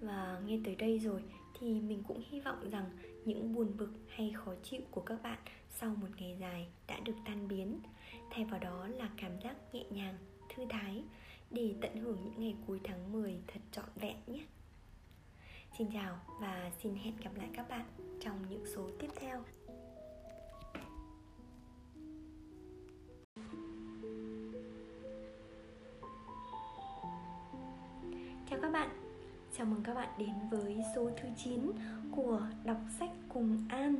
Và nghe tới đây rồi thì mình cũng hy vọng rằng những buồn bực hay khó chịu của các bạn sau một ngày dài đã được tan biến. Thay vào đó là cảm giác nhẹ nhàng thư thái để tận hưởng những ngày cuối tháng 10 thật trọn vẹn nhé. Xin chào và xin hẹn gặp lại các bạn trong những số tiếp theo. Chào các bạn, chào mừng các bạn đến với số thứ 9 của Đọc sách cùng An.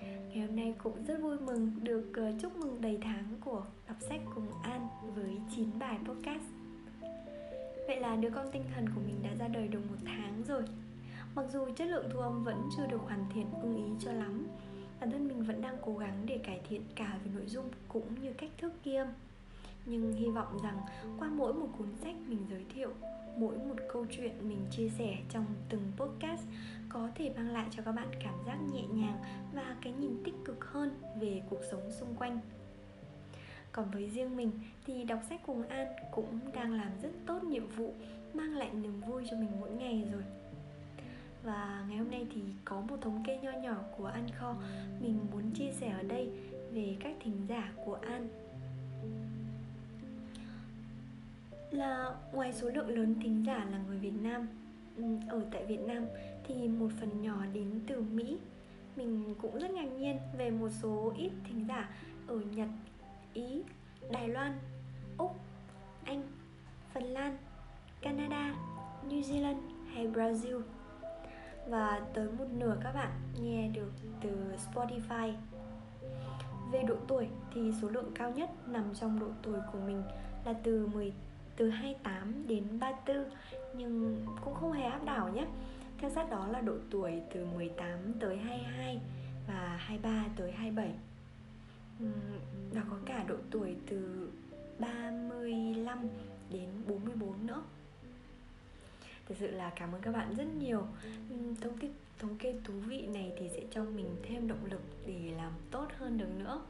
Ngày hôm nay cũng rất vui mừng được ờ, chúc mừng đầy tháng của Đọc sách cùng An với 9 bài podcast. Vậy là đứa con tinh thần của mình đã ra đời được một tháng rồi. Mặc dù chất lượng thu âm vẫn chưa được hoàn thiện ưng ý cho lắm, Bản thân mình vẫn đang cố gắng để cải thiện cả về nội dung cũng như cách thức ghi âm. Nhưng hy vọng rằng qua mỗi một cuốn sách mình giới thiệu, Mỗi một câu chuyện mình chia sẻ trong từng podcast Có thể mang lại cho các bạn cảm giác nhẹ nhàng và cái nhìn tích cực hơn về cuộc sống xung quanh. Còn với riêng mình thì đọc sách cùng An cũng đang làm rất tốt nhiệm vụ, mang lại niềm vui cho mình mỗi ngày rồi. Và ngày hôm nay thì có một thống kê nho nhỏ của An Kho mình muốn chia sẻ ở đây về các thính giả của An. Là ngoài số lượng lớn thính giả là người Việt Nam ừ, ở tại Việt Nam thì một phần nhỏ đến từ Mỹ. Mình cũng rất ngạc nhiên về một số ít thính giả ở Nhật Ý, Đài Loan, Úc, Anh, Phần Lan, Canada, New Zealand hay Brazil. Và tới một nửa các bạn nghe được từ Spotify. Về độ tuổi thì số lượng cao nhất nằm trong độ tuổi của mình là từ 10 từ 28 đến 34 nhưng cũng không hề áp đảo nhé. Theo sát đó là độ tuổi từ 18 tới 22 và 23 tới 27 và có cả độ tuổi từ 35 đến 44 nữa. Thật sự là cảm ơn các bạn rất nhiều. Thống kê, thống kê thú vị này thì sẽ cho mình thêm động lực để làm tốt hơn được nữa.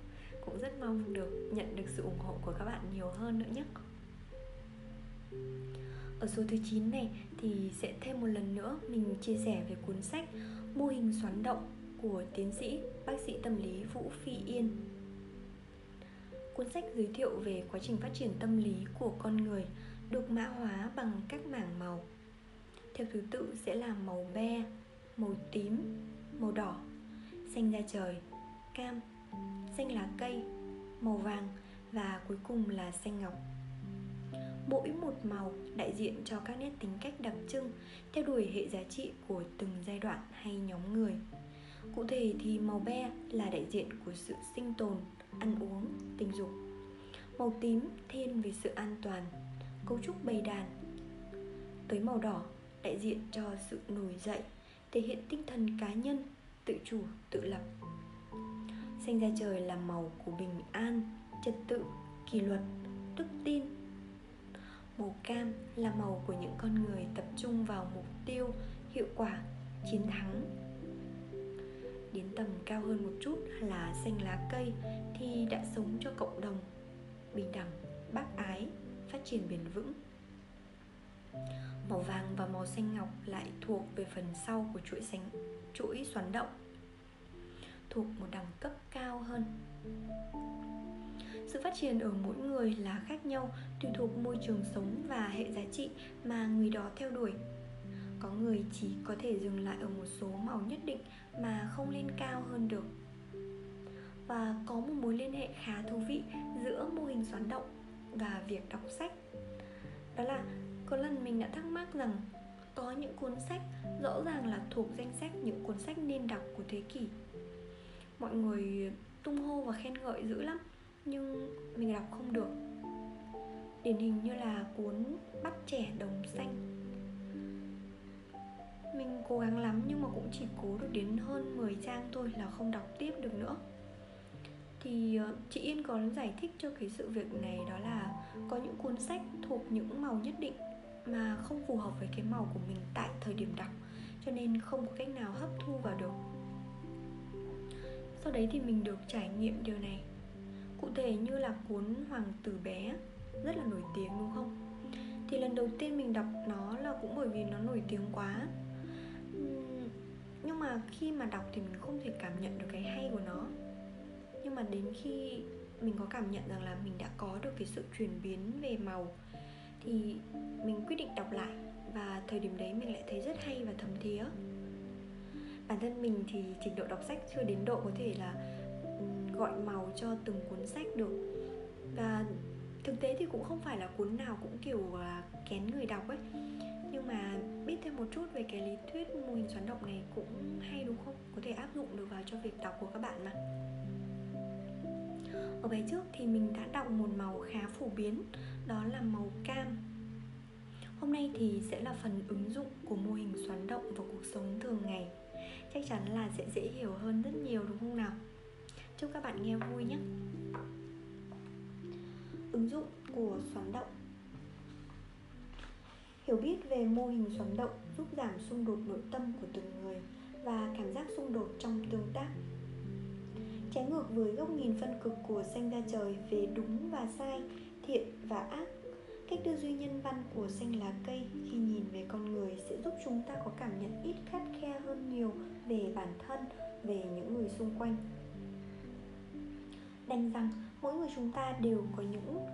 Cũng rất mong được nhận được sự ủng hộ của các bạn nhiều hơn nữa nhé ở số thứ 9 này thì sẽ thêm một lần nữa mình chia sẻ về cuốn sách Mô hình xoắn động của tiến sĩ bác sĩ tâm lý Vũ Phi Yên Cuốn sách giới thiệu về quá trình phát triển tâm lý của con người được mã hóa bằng các mảng màu. Theo thứ tự sẽ là màu be, màu tím, màu đỏ, xanh da trời, cam, xanh lá cây, màu vàng và cuối cùng là xanh ngọc mỗi một màu đại diện cho các nét tính cách đặc trưng, theo đuổi hệ giá trị của từng giai đoạn hay nhóm người. Cụ thể thì màu be là đại diện của sự sinh tồn, ăn uống, tình dục. Màu tím thiên về sự an toàn, cấu trúc bầy đàn. Tới màu đỏ, đại diện cho sự nổi dậy, thể hiện tinh thần cá nhân, tự chủ, tự lập. Xanh da trời là màu của bình an, trật tự, kỷ luật, đức tin màu cam là màu của những con người tập trung vào mục tiêu, hiệu quả, chiến thắng. Đến tầm cao hơn một chút là xanh lá cây thì đã sống cho cộng đồng, bình đẳng, bác ái, phát triển bền vững. Màu vàng và màu xanh ngọc lại thuộc về phần sau của chuỗi xanh chuỗi xoắn động, thuộc một đẳng cấp cao hơn phát triển ở mỗi người là khác nhau, tùy thuộc môi trường sống và hệ giá trị mà người đó theo đuổi. Có người chỉ có thể dừng lại ở một số màu nhất định mà không lên cao hơn được. Và có một mối liên hệ khá thú vị giữa mô hình xoắn động và việc đọc sách. Đó là, có lần mình đã thắc mắc rằng, có những cuốn sách rõ ràng là thuộc danh sách những cuốn sách nên đọc của thế kỷ. Mọi người tung hô và khen ngợi dữ lắm nhưng mình đọc không được. Điển hình như là cuốn bắt trẻ đồng xanh. Mình cố gắng lắm nhưng mà cũng chỉ cố được đến hơn 10 trang thôi là không đọc tiếp được nữa. Thì ờ, chị Yên có giải thích cho cái sự việc này đó là có những cuốn sách thuộc những màu nhất định mà không phù hợp với cái màu của mình tại thời điểm đọc, cho nên không có cách nào hấp thu vào được. Sau đấy thì mình được trải nghiệm điều này cụ thể như là cuốn hoàng tử bé, rất là nổi tiếng, đúng không? Thì lần đầu tiên mình đọc nó là cũng bởi vì nó nổi tiếng quá. Nhưng mà khi mà đọc thì mình không thể cảm nhận được cái hay của nó. Nhưng mà đến khi mình có cảm nhận rằng là mình đã có được cái sự chuyển biến về màu, thì mình quyết định đọc lại. Và thời điểm đấy mình lại thấy rất hay và thấm thía. Bản thân mình thì trình độ đọc sách chưa đến độ có thể là gọi màu cho từng cuốn sách được. Và thực tế thì cũng không phải là cuốn nào cũng kiểu là kén người đọc ấy. Nhưng mà biết thêm một chút về cái lý thuyết mô hình xoắn động này cũng hay đúng không? Có thể áp dụng được vào cho việc đọc của các bạn mà. Ở bài trước thì mình đã đọc một màu khá phổ biến, đó là màu cam. Hôm nay thì sẽ là phần ứng dụng của mô hình xoắn động vào cuộc sống thường ngày. Chắc chắn là sẽ dễ hiểu hơn rất nhiều, đúng không nào? Chúc các bạn nghe vui nhé. Ứng dụng của xoắn động. Hiểu biết về mô hình xoắn động giúp giảm xung đột nội tâm của từng người và cảm giác xung đột trong tương tác. Trái ngược với góc nhìn phân cực của xanh da trời về đúng và sai, thiện và ác, cách tư duy nhân văn của xanh lá cây khi nhìn về con người sẽ giúp chúng ta có cảm nhận ít khắt khe hơn nhiều về bản thân, về những người xung quanh đành rằng mỗi người chúng ta đều có những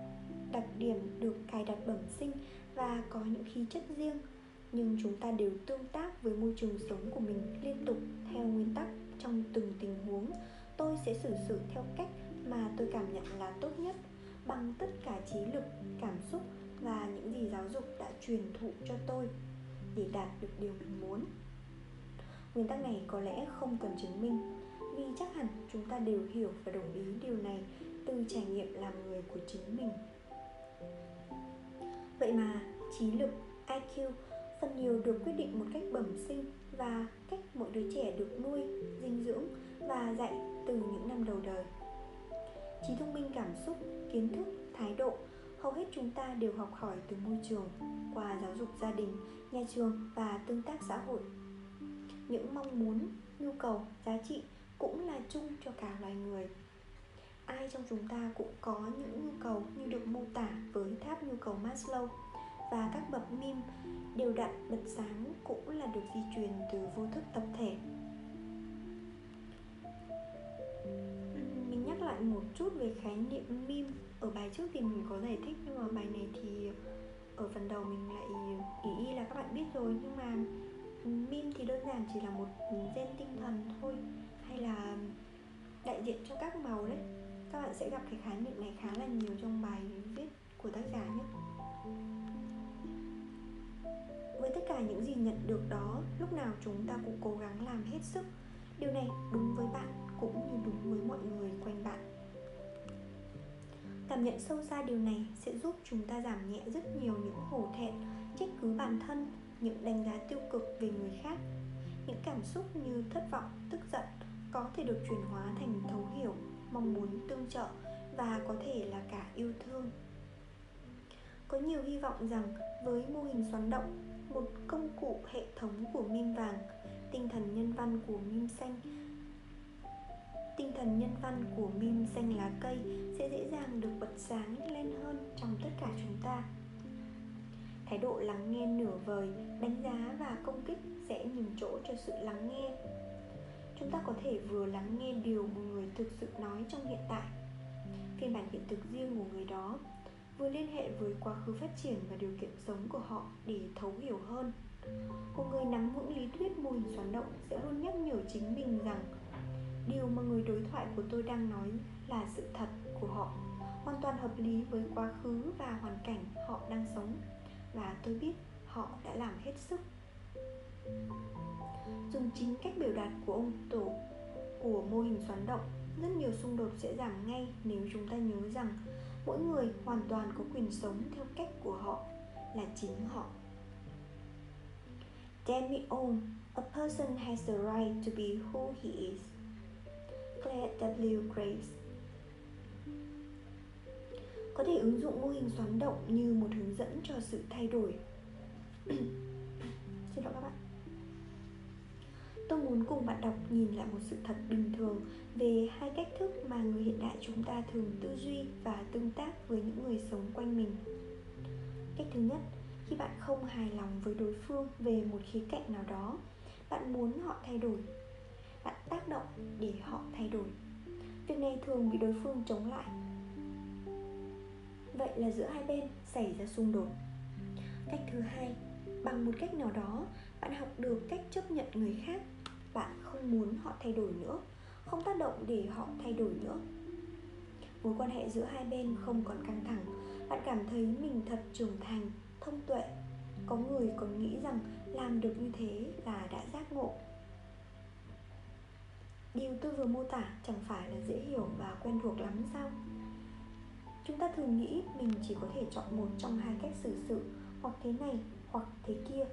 đặc điểm được cài đặt bẩm sinh và có những khí chất riêng, nhưng chúng ta đều tương tác với môi trường sống của mình liên tục theo nguyên tắc trong từng tình huống. Tôi sẽ xử sự theo cách mà tôi cảm nhận là tốt nhất, bằng tất cả trí lực, cảm xúc và những gì giáo dục đã truyền thụ cho tôi để đạt được điều mình muốn. Nguyên tắc này có lẽ không cần chứng minh vì chắc hẳn chúng ta đều hiểu và đồng ý điều này từ trải nghiệm làm người của chính mình. Vậy mà, trí lực iq phần nhiều được quyết định một cách bẩm sinh và cách mỗi đứa trẻ được nuôi, dinh dưỡng và dạy từ những năm đầu đời. Trí thông minh cảm xúc, kiến thức, thái độ, hầu hết chúng ta đều học hỏi từ môi trường, qua giáo dục gia đình, nhà trường và tương tác xã hội. Những mong muốn, nhu cầu, giá trị cũng là chung cho cả loài người. Ai trong chúng ta cũng có những nhu cầu như được mô tả với tháp nhu cầu Maslow và các bậc mim đều đặn bật sáng cũng là được di truyền từ vô thức tập thể. Mình nhắc lại một chút về khái niệm mim. Ở bài trước thì mình có giải thích, nhưng mà bài này thì ở phần đầu mình lại ý y là các bạn biết rồi. Nhưng mà mim thì đơn giản chỉ là một gen tinh thần thôi là đại diện cho các màu đấy. Các bạn sẽ gặp cái khái niệm này khá là nhiều trong bài viết của tác giả nhé. Với tất cả những gì nhận được đó, lúc nào chúng ta cũng cố gắng làm hết sức. Điều này đúng với bạn cũng như đúng với mọi người quanh bạn. Cảm nhận sâu xa điều này sẽ giúp chúng ta giảm nhẹ rất nhiều những hổ thẹn, trách cứ bản thân, những đánh giá tiêu cực về người khác, những cảm xúc như thất vọng, tức giận có thể được chuyển hóa thành thấu hiểu, mong muốn, tương trợ và có thể là cả yêu thương. Có nhiều hy vọng rằng với mô hình xoắn động, một công cụ hệ thống của mim vàng, tinh thần nhân văn của mim xanh, tinh thần nhân văn của mim xanh lá cây sẽ dễ dàng được bật sáng lên hơn trong tất cả chúng ta. Thái độ lắng nghe nửa vời, đánh giá và công kích sẽ nhường chỗ cho sự lắng nghe chúng ta có thể vừa lắng nghe điều một người thực sự nói trong hiện tại. Phiên bản hiện thực riêng của người đó vừa liên hệ với quá khứ phát triển và điều kiện sống của họ để thấu hiểu hơn. Một người nắm vững lý thuyết mô hình xoắn động sẽ luôn nhắc nhở chính mình rằng điều mà người đối thoại của tôi đang nói là sự thật của họ, hoàn toàn hợp lý với quá khứ và hoàn cảnh họ đang sống. Và tôi biết họ đã làm hết sức dùng chính cách biểu đạt của ông tổ của mô hình xoắn động rất nhiều xung đột sẽ giảm ngay nếu chúng ta nhớ rằng mỗi người hoàn toàn có quyền sống theo cách của họ là chính họ Damn it all, a person has the right to be who he is. Claire W. Graves Có thể ứng dụng mô hình xoắn động như một hướng dẫn cho sự thay đổi. Xin lỗi các bạn. Tôi muốn cùng bạn đọc nhìn lại một sự thật bình thường về hai cách thức mà người hiện đại chúng ta thường tư duy và tương tác với những người sống quanh mình. Cách thứ nhất, khi bạn không hài lòng với đối phương về một khía cạnh nào đó, bạn muốn họ thay đổi. Bạn tác động để họ thay đổi. Việc này thường bị đối phương chống lại. Vậy là giữa hai bên xảy ra xung đột. Cách thứ hai, bằng một cách nào đó, bạn học được cách chấp nhận người khác bạn không muốn họ thay đổi nữa, không tác động để họ thay đổi nữa. Mối quan hệ giữa hai bên không còn căng thẳng, bạn cảm thấy mình thật trưởng thành, thông tuệ. Có người còn nghĩ rằng làm được như thế là đã giác ngộ. Điều tôi vừa mô tả chẳng phải là dễ hiểu và quen thuộc lắm sao? Chúng ta thường nghĩ mình chỉ có thể chọn một trong hai cách xử sự, hoặc thế này hoặc thế kia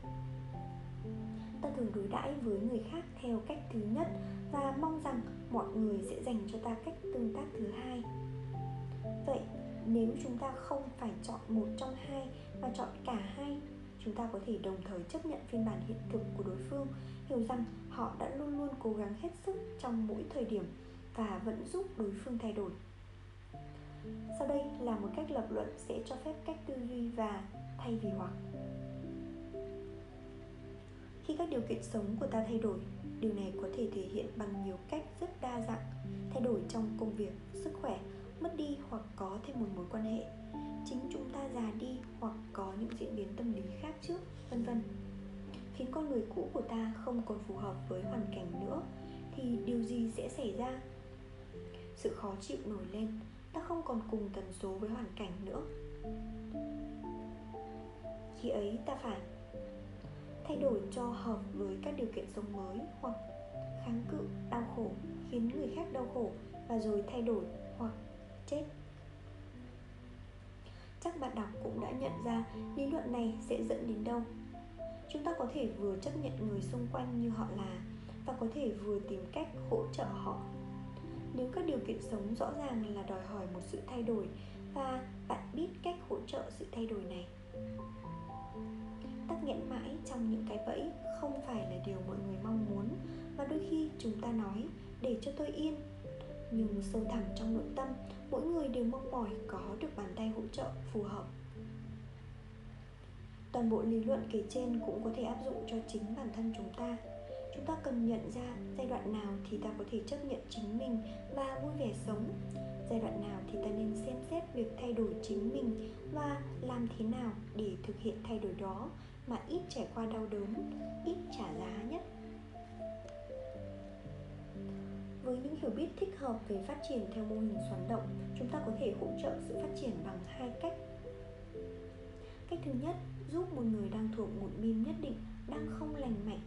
ta thường đối đãi với người khác theo cách thứ nhất và mong rằng mọi người sẽ dành cho ta cách tương tác thứ hai. Vậy, nếu chúng ta không phải chọn một trong hai mà chọn cả hai, chúng ta có thể đồng thời chấp nhận phiên bản hiện thực của đối phương, hiểu rằng họ đã luôn luôn cố gắng hết sức trong mỗi thời điểm và vẫn giúp đối phương thay đổi. Sau đây là một cách lập luận sẽ cho phép cách tư duy và thay vì hoặc khi các điều kiện sống của ta thay đổi, điều này có thể thể hiện bằng nhiều cách rất đa dạng, thay đổi trong công việc, sức khỏe, mất đi hoặc có thêm một mối quan hệ. Chính chúng ta già đi hoặc có những diễn biến tâm lý khác trước, vân vân. Khiến con người cũ của ta không còn phù hợp với hoàn cảnh nữa, thì điều gì sẽ xảy ra? Sự khó chịu nổi lên, ta không còn cùng tần số với hoàn cảnh nữa. Khi ấy ta phải thay đổi cho hợp với các điều kiện sống mới hoặc kháng cự đau khổ, khiến người khác đau khổ và rồi thay đổi hoặc chết. Chắc bạn đọc cũng đã nhận ra lý luận này sẽ dẫn đến đâu. Chúng ta có thể vừa chấp nhận người xung quanh như họ là và có thể vừa tìm cách hỗ trợ họ. Nếu các điều kiện sống rõ ràng là đòi hỏi một sự thay đổi và bạn biết cách hỗ trợ sự thay đổi này tắc nghẽn mãi trong những cái bẫy không phải là điều mọi người mong muốn. Và đôi khi chúng ta nói, để cho tôi yên. Nhưng sâu thẳm trong nội tâm, mỗi người đều mong mỏi có được bàn tay hỗ trợ phù hợp. Toàn bộ lý luận kể trên cũng có thể áp dụng cho chính bản thân chúng ta. Chúng ta cần nhận ra giai đoạn nào thì ta có thể chấp nhận chính mình và vui vẻ sống. Giai đoạn nào thì ta nên xem xét việc thay đổi chính mình và làm thế nào để thực hiện thay đổi đó mà ít trải qua đau đớn ít trả giá nhất. Với những hiểu biết thích hợp về phát triển theo mô hình xoắn động chúng ta có thể hỗ trợ sự phát triển bằng hai cách. Cách thứ nhất giúp một người đang thuộc một mim nhất định đang không lành mạnh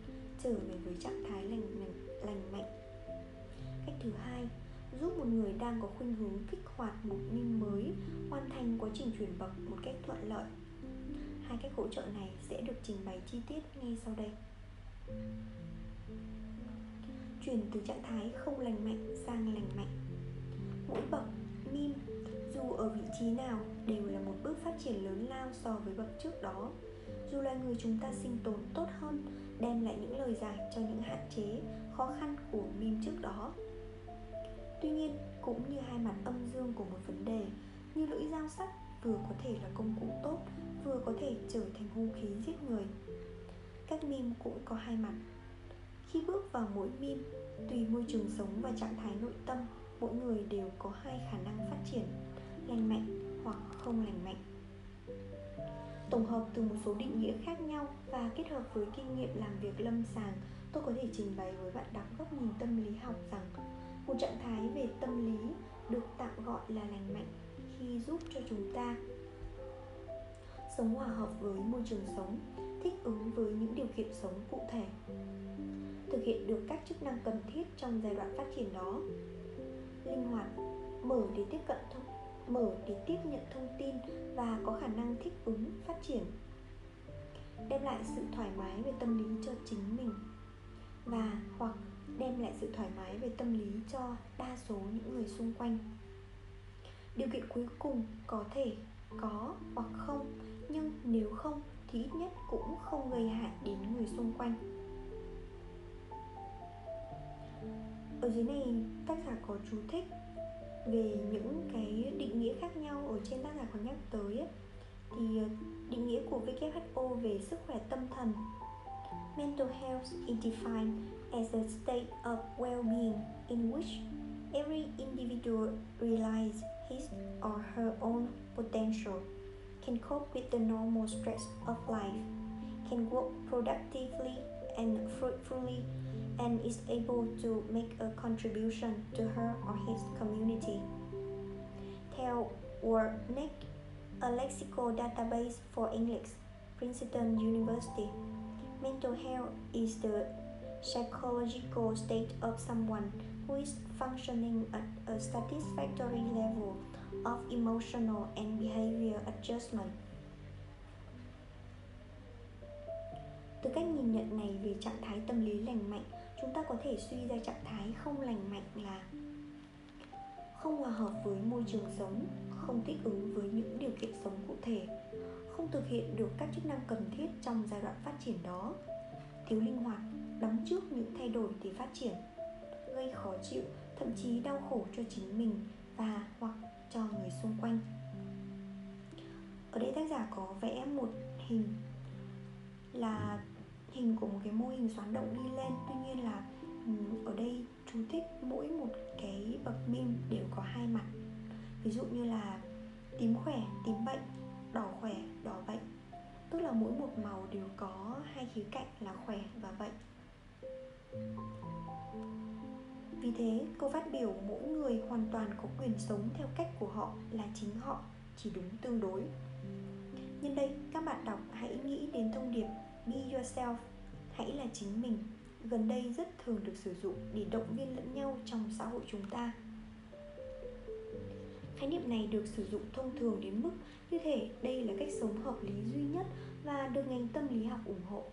trở về với trạng thái lành lành, lành mạnh. Cách thứ hai giúp một người đang có khuynh hướng kích hoạt một minh mới hoàn thành quá trình chuyển bậc một cách thuận lợi hai cách hỗ trợ này sẽ được trình bày chi tiết ngay sau đây. Chuyển từ trạng thái không lành mạnh sang lành mạnh. Mỗi bậc mim, dù ở vị trí nào đều là một bước phát triển lớn lao so với bậc trước đó. Dù loài người chúng ta sinh tồn tốt hơn, đem lại những lời giải cho những hạn chế, khó khăn của mim trước đó. Tuy nhiên, cũng như hai mặt âm dương của một vấn đề, như lưỡi dao sắc vừa có thể là công cụ tốt vừa có thể trở thành hung khí giết người. Các mim cũng có hai mặt. Khi bước vào mỗi mim, tùy môi trường sống và trạng thái nội tâm mỗi người đều có hai khả năng phát triển lành mạnh hoặc không lành mạnh. Tổng hợp từ một số định nghĩa khác nhau và kết hợp với kinh nghiệm làm việc lâm sàng tôi có thể trình bày với bạn đọc góc nhìn tâm lý học rằng một trạng thái về tâm lý được tạm gọi là lành mạnh khi giúp cho chúng ta sống hòa hợp với môi trường sống, thích ứng với những điều kiện sống cụ thể, thực hiện được các chức năng cần thiết trong giai đoạn phát triển đó. Linh hoạt, mở để tiếp cận thông, mở để tiếp nhận thông tin và có khả năng thích ứng, phát triển. Đem lại sự thoải mái về tâm lý cho chính mình và hoặc đem lại sự thoải mái về tâm lý cho đa số những người xung quanh điều kiện cuối cùng có thể có hoặc không nhưng nếu không thì ít nhất cũng không gây hại đến người xung quanh. Ở dưới này tác giả có chú thích về những cái định nghĩa khác nhau ở trên tác giả có nhắc tới ấy, thì ờ, định nghĩa của WHO về sức khỏe tâm thần Mental health is defined as a state of well-being in which every individual realizes his or her own potential, can cope with the normal stress of life, can work productively and fruitfully, and is able to make a contribution to her or his community. Theo WordNet, a lexical database for English, Princeton University. Mental health is the psychological state of someone who is functioning at a satisfactory level of emotional and behavior adjustment. Từ cách nhìn nhận này về trạng thái tâm lý lành mạnh, chúng ta có thể suy ra trạng thái không lành mạnh là không hòa hợp với môi trường sống, không thích ứng với những điều kiện sống cụ thể, không thực hiện được các chức năng cần thiết trong giai đoạn phát triển đó, thiếu linh hoạt, đóng trước những thay đổi để phát triển, gây khó chịu, thậm chí đau khổ cho chính mình và hoặc cho người xung quanh. Ở đây tác giả có vẽ một hình, là hình của một cái mô hình xoắn động đi lên. Tuy nhiên là ừ, ở đây chú thích mỗi một cái bậc minh đều có hai mặt. Ví dụ như là tím khỏe, tím bệnh, đỏ khỏe, đỏ bệnh. Tức là mỗi một màu đều có hai khía cạnh là khỏe và bệnh vì thế, câu phát biểu mỗi người hoàn toàn có quyền sống theo cách của họ là chính họ, chỉ đúng tương đối. Nhân đây, các bạn đọc hãy nghĩ đến thông điệp Be yourself, hãy là chính mình. Gần đây rất thường được sử dụng để động viên lẫn nhau trong xã hội chúng ta. Khái niệm này được sử dụng thông thường đến mức như thể đây là cách sống hợp lý duy nhất và được ngành tâm lý học ủng hộ.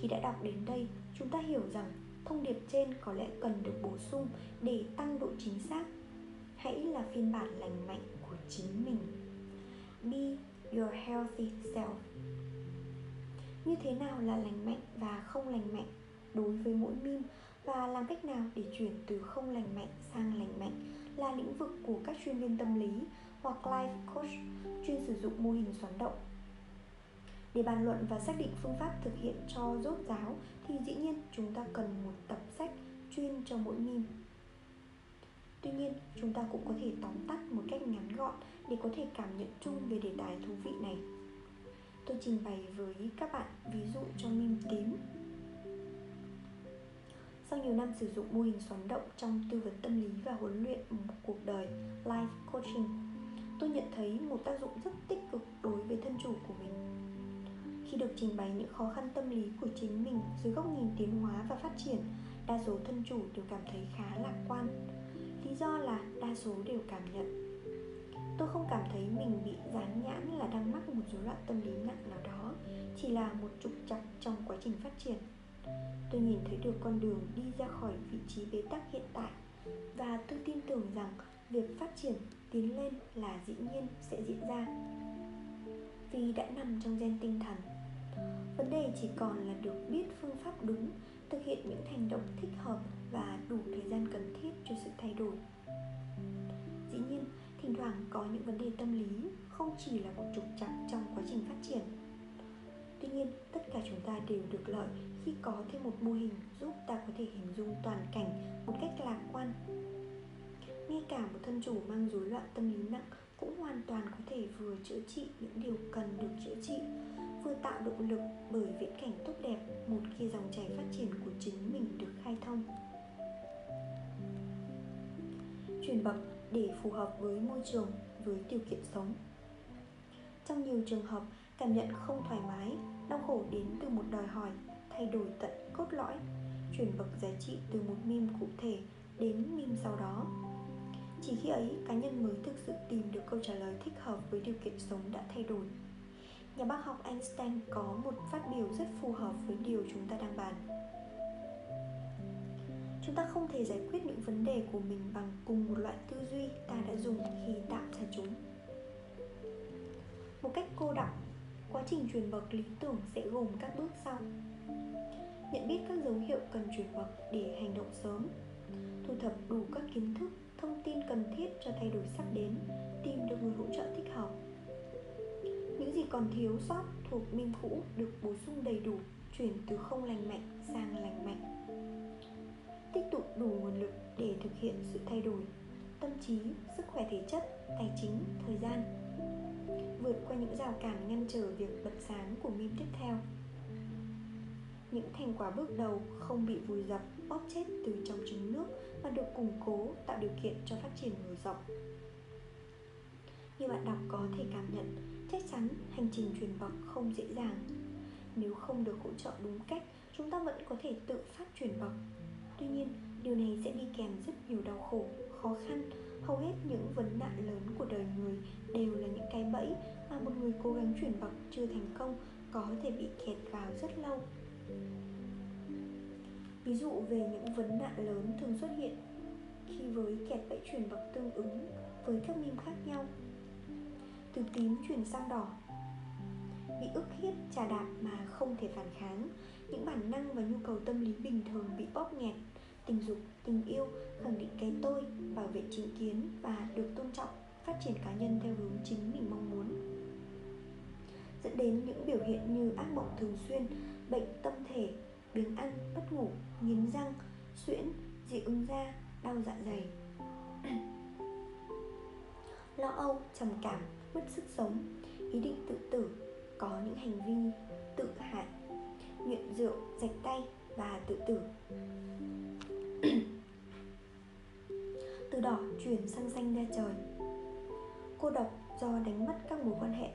Khi đã đọc đến đây, chúng ta hiểu rằng thông điệp trên có lẽ cần được bổ sung để tăng độ chính xác. Hãy là phiên bản lành mạnh của chính mình. Be your healthy self. Như thế nào là lành mạnh và không lành mạnh đối với mỗi meme? Và làm cách nào để chuyển từ không lành mạnh sang lành mạnh là lĩnh vực của các chuyên viên tâm lý hoặc life coach chuyên sử dụng mô hình xoắn động để bàn luận và xác định phương pháp thực hiện cho rốt giáo thì dĩ nhiên chúng ta cần một tập sách chuyên cho mỗi mìm. Tuy nhiên, chúng ta cũng có thể tóm tắt một cách ngắn gọn để có thể cảm nhận chung về đề tài thú vị này. Tôi trình bày với các bạn ví dụ cho meme tím. Sau nhiều năm sử dụng mô hình xoắn động trong tư vấn tâm lý và huấn luyện một cuộc đời life coaching, tôi nhận thấy một tác dụng rất tích cực đối với thân chủ của mình khi được trình bày những khó khăn tâm lý của chính mình dưới góc nhìn tiến hóa và phát triển, đa số thân chủ đều cảm thấy khá lạc quan. Lý do là đa số đều cảm nhận. Tôi không cảm thấy mình bị dán nhãn là đang mắc một rối loạn tâm lý nặng nào đó, chỉ là một trục trặc trong quá trình phát triển. Tôi nhìn thấy được con đường đi ra khỏi vị trí bế tắc hiện tại và tôi tin tưởng rằng việc phát triển, tiến lên là dĩ nhiên sẽ diễn ra. Vì đã nằm trong gen tinh thần vấn đề chỉ còn là được biết phương pháp đúng, thực hiện những hành động thích hợp và đủ thời gian cần thiết cho sự thay đổi. Dĩ nhiên, thỉnh thoảng có những vấn đề tâm lý không chỉ là một trục trặc trong quá trình phát triển. Tuy nhiên, tất cả chúng ta đều được lợi khi có thêm một mô hình giúp ta có thể hình dung toàn cảnh một cách lạc quan. Ngay cả một thân chủ mang rối loạn tâm lý nặng cũng hoàn toàn có thể vừa chữa trị những điều cần được chữa trị vừa tạo động lực bởi viễn cảnh tốt đẹp, một khi dòng chảy phát triển của chính mình được khai thông. Chuyển bậc để phù hợp với môi trường, với điều kiện sống. Trong nhiều trường hợp, cảm nhận không thoải mái, đau khổ đến từ một đòi hỏi, thay đổi tận cốt lõi. Chuyển bậc giá trị từ một mim cụ thể đến mim sau đó. Chỉ khi ấy, cá nhân mới thực sự tìm được câu trả lời thích hợp với điều kiện sống đã thay đổi nhà bác học einstein có một phát biểu rất phù hợp với điều chúng ta đang bàn. Chúng ta không thể giải quyết những vấn đề của mình bằng cùng một loại tư duy ta đã dùng khi tạo ra chúng. Một cách cô đọng, quá trình truyền bậc lý tưởng sẽ gồm các bước sau. Nhận biết các dấu hiệu cần chuyển bậc để hành động sớm, thu thập đủ các kiến thức, thông tin cần thiết cho thay đổi sắp đến, tìm được người hỗ trợ thích hợp những gì còn thiếu sót thuộc minh cũ được bổ sung đầy đủ, chuyển từ không lành mạnh sang lành mạnh. Tích tụ đủ nguồn lực để thực hiện sự thay đổi, tâm trí, sức khỏe thể chất, tài chính, thời gian. Vượt qua những rào cản ngăn trở việc bật sáng của mim tiếp theo. Những thành quả bước đầu không bị vùi dập, bóp chết từ trong trứng nước mà được củng cố, tạo điều kiện cho phát triển mở rộng như bạn đọc có thể cảm nhận, chắc chắn hành trình truyền bậc không dễ dàng. Nếu không được hỗ trợ đúng cách, chúng ta vẫn có thể tự phát truyền bậc tuy nhiên, điều này sẽ đi kèm rất nhiều đau khổ, khó khăn. Hầu hết những vấn nạn lớn của đời người đều là những cái bẫy mà một người cố gắng chuyển bậc chưa thành công có thể bị kẹt vào rất lâu. Ví dụ về những vấn nạn lớn thường xuất hiện khi với kẹt bẫy chuyển bậc tương ứng với các meme khác nhau từ tím chuyển sang đỏ. Bị ức hiếp, trà đạp mà không thể phản kháng, những bản năng và nhu cầu tâm lý bình thường bị bóp nghẹt. Tình dục, tình yêu khẳng định cái tôi, bảo vệ chính kiến và được tôn trọng, phát triển cá nhân theo hướng chính mình mong muốn. Dẫn đến những biểu hiện như ác mộng thường xuyên, bệnh tâm thể, biếng ăn, mất ngủ, nghiến răng, suyễn, dị ứng da, đau dạ dày. Lo âu, trầm cảm mất sức sống, ý định tự tử, có những hành vi tự hại, nghiện rượu, rạch tay và tự tử. Từ đỏ chuyển sang xanh da trời. Cô độc do đánh mất các mối quan hệ,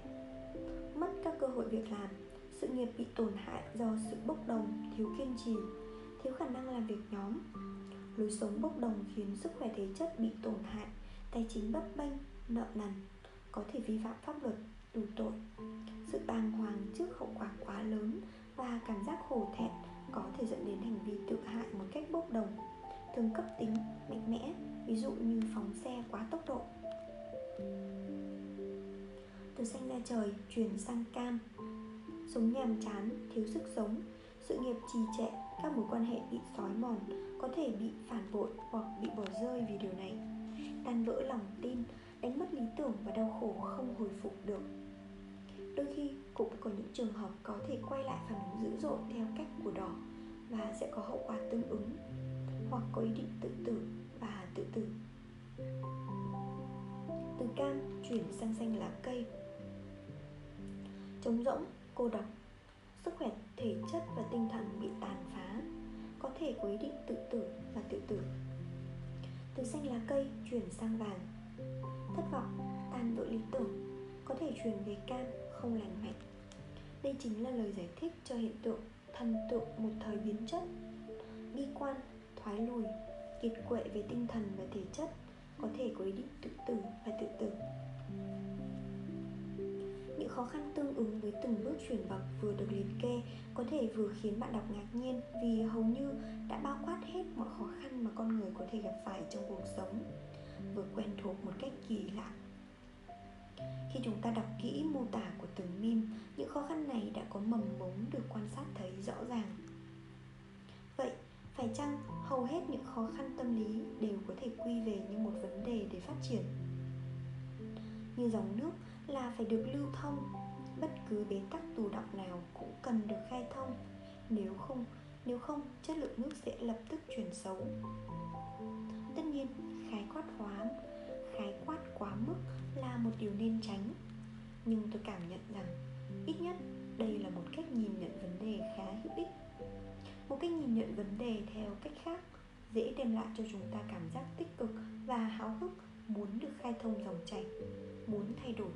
mất các cơ hội việc làm, sự nghiệp bị tổn hại do sự bốc đồng, thiếu kiên trì, thiếu khả năng làm việc nhóm. Lối sống bốc đồng khiến sức khỏe thể chất bị tổn hại, tài chính bấp bênh, nợ nần có thể vi phạm pháp luật tù tội. Sự bàng hoàng trước hậu quả quá lớn và cảm giác hổ thẹn có thể dẫn đến hành vi tự hại một cách bốc đồng, thường cấp tính, mạnh mẽ, ví dụ như phóng xe quá tốc độ. Từ xanh ra trời, chuyển sang cam. Sống nhàm chán, thiếu sức sống, sự nghiệp trì trệ, các mối quan hệ bị xói mòn có thể bị phản bội hoặc bị bỏ rơi vì điều này. Tan vỡ lòng tin đánh mất lý tưởng và đau khổ không hồi phục được. Đôi khi cũng có những trường hợp có thể quay lại phản ứng dữ dội theo cách của đỏ và sẽ có hậu quả tương ứng, hoặc có ý định tự tử và tự tử. Từ cam chuyển sang xanh lá cây. Trống rỗng, cô độc sức khỏe thể chất và tinh thần bị tàn phá, có thể có ý định tự tử và tự tử. Từ xanh lá cây chuyển sang vàng thất vọng, tan vỡ lý tưởng, có thể chuyển về cam, không lành mạnh. Đây chính là lời giải thích cho hiện tượng, thần tượng một thời biến chất. Bi quan, thoái lùi, kiệt quệ về tinh thần và thể chất có thể có ý định tự tử và tự tử. Những khó khăn tương ứng với từng bước chuyển bậc vừa được liệt kê có thể vừa khiến bạn đọc ngạc nhiên vì hầu như đã bao quát hết mọi khó khăn mà con người có thể gặp phải trong cuộc sống vừa quen thuộc một cách kỳ lạ. Khi chúng ta đọc kỹ mô tả của từng mim, những khó khăn này đã có mầm mống được quan sát thấy rõ ràng. Vậy phải chăng hầu hết những khó khăn tâm lý đều có thể quy về như một vấn đề để phát triển? Như dòng nước là phải được lưu thông bất cứ bế tắc tù động nào cũng cần được khai thông. Nếu không nếu không chất lượng nước sẽ lập tức chuyển xấu. Tất nhiên khái quát hóa, khái quát quá mức là một điều nên tránh. Nhưng tôi cảm nhận rằng, ít nhất đây là một cách nhìn nhận vấn đề khá hữu ích. Một cách nhìn nhận vấn đề theo cách khác, dễ đem lại cho chúng ta cảm giác tích cực và háo hức muốn được khai thông dòng chảy, muốn thay đổi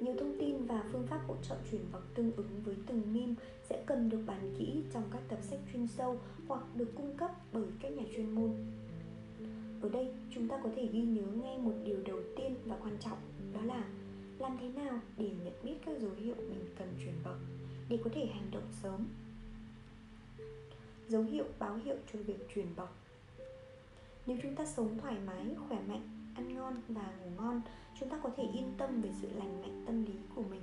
nhiều thông tin và phương pháp hỗ trợ chuyển bậc tương ứng với từng meme sẽ cần được bàn kỹ trong các tập sách chuyên sâu hoặc được cung cấp bởi các nhà chuyên môn. Ở đây, chúng ta có thể ghi nhớ ngay một điều đầu tiên và quan trọng, đó là làm thế nào để nhận biết các dấu hiệu mình cần chuyển bậc để có thể hành động sớm. Dấu hiệu báo hiệu cho việc chuyển bậc Nếu chúng ta sống thoải mái, khỏe mạnh, ăn ngon và ngủ ngon, chúng ta có thể yên tâm về sự lành mạnh tâm lý của mình.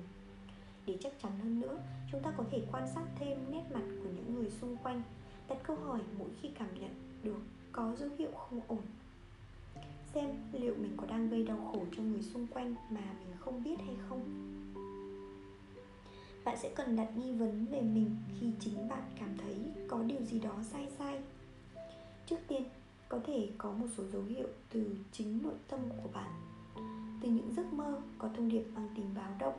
Để chắc chắn hơn nữa, chúng ta có thể quan sát thêm nét mặt của những người xung quanh, đặt câu hỏi mỗi khi cảm nhận được có dấu hiệu không ổn. Xem liệu mình có đang gây đau khổ cho người xung quanh mà mình không biết hay không. Bạn sẽ cần đặt nghi vấn về mình khi chính bạn cảm thấy có điều gì đó sai sai. Trước tiên có thể có một số dấu hiệu từ chính nội tâm của bạn. Từ những giấc mơ có thông điệp mang tính báo động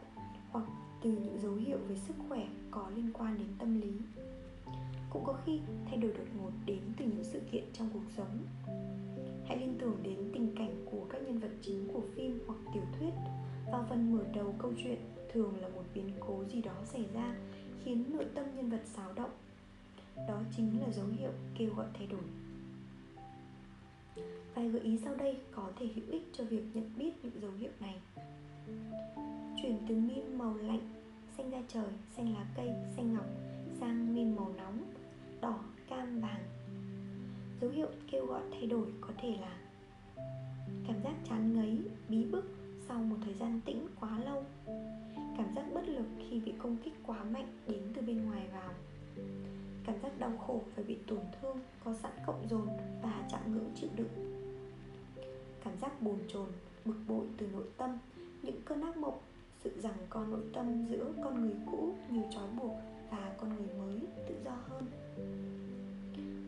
hoặc từ những dấu hiệu về sức khỏe có liên quan đến tâm lý. Cũng có khi thay đổi đột ngột đến từ những sự kiện trong cuộc sống. Hãy liên tưởng đến tình cảnh của các nhân vật chính của phim hoặc tiểu thuyết vào phần mở đầu câu chuyện thường là một biến cố gì đó xảy ra khiến nội tâm nhân vật xáo động. Đó chính là dấu hiệu kêu gọi thay đổi. Vài gợi ý sau đây có thể hữu ích cho việc nhận biết những dấu hiệu này? Chuyển từ mim màu lạnh, xanh da trời, xanh lá cây, xanh ngọc sang mim màu nóng, đỏ, cam, vàng. Dấu hiệu kêu gọi thay đổi có thể là Cảm giác chán ngấy, bí bức sau một thời gian tĩnh quá lâu Cảm giác bất lực khi bị công kích quá mạnh đến từ bên ngoài vào Cảm giác đau khổ và bị tổn thương có sẵn cộng dồn và chạm ngưỡng chịu đựng cảm giác bồn chồn, bực bội từ nội tâm. Những cơn ác mộng, sự rằng con nội tâm giữa con người cũ nhiều trói buộc và con người mới tự do hơn.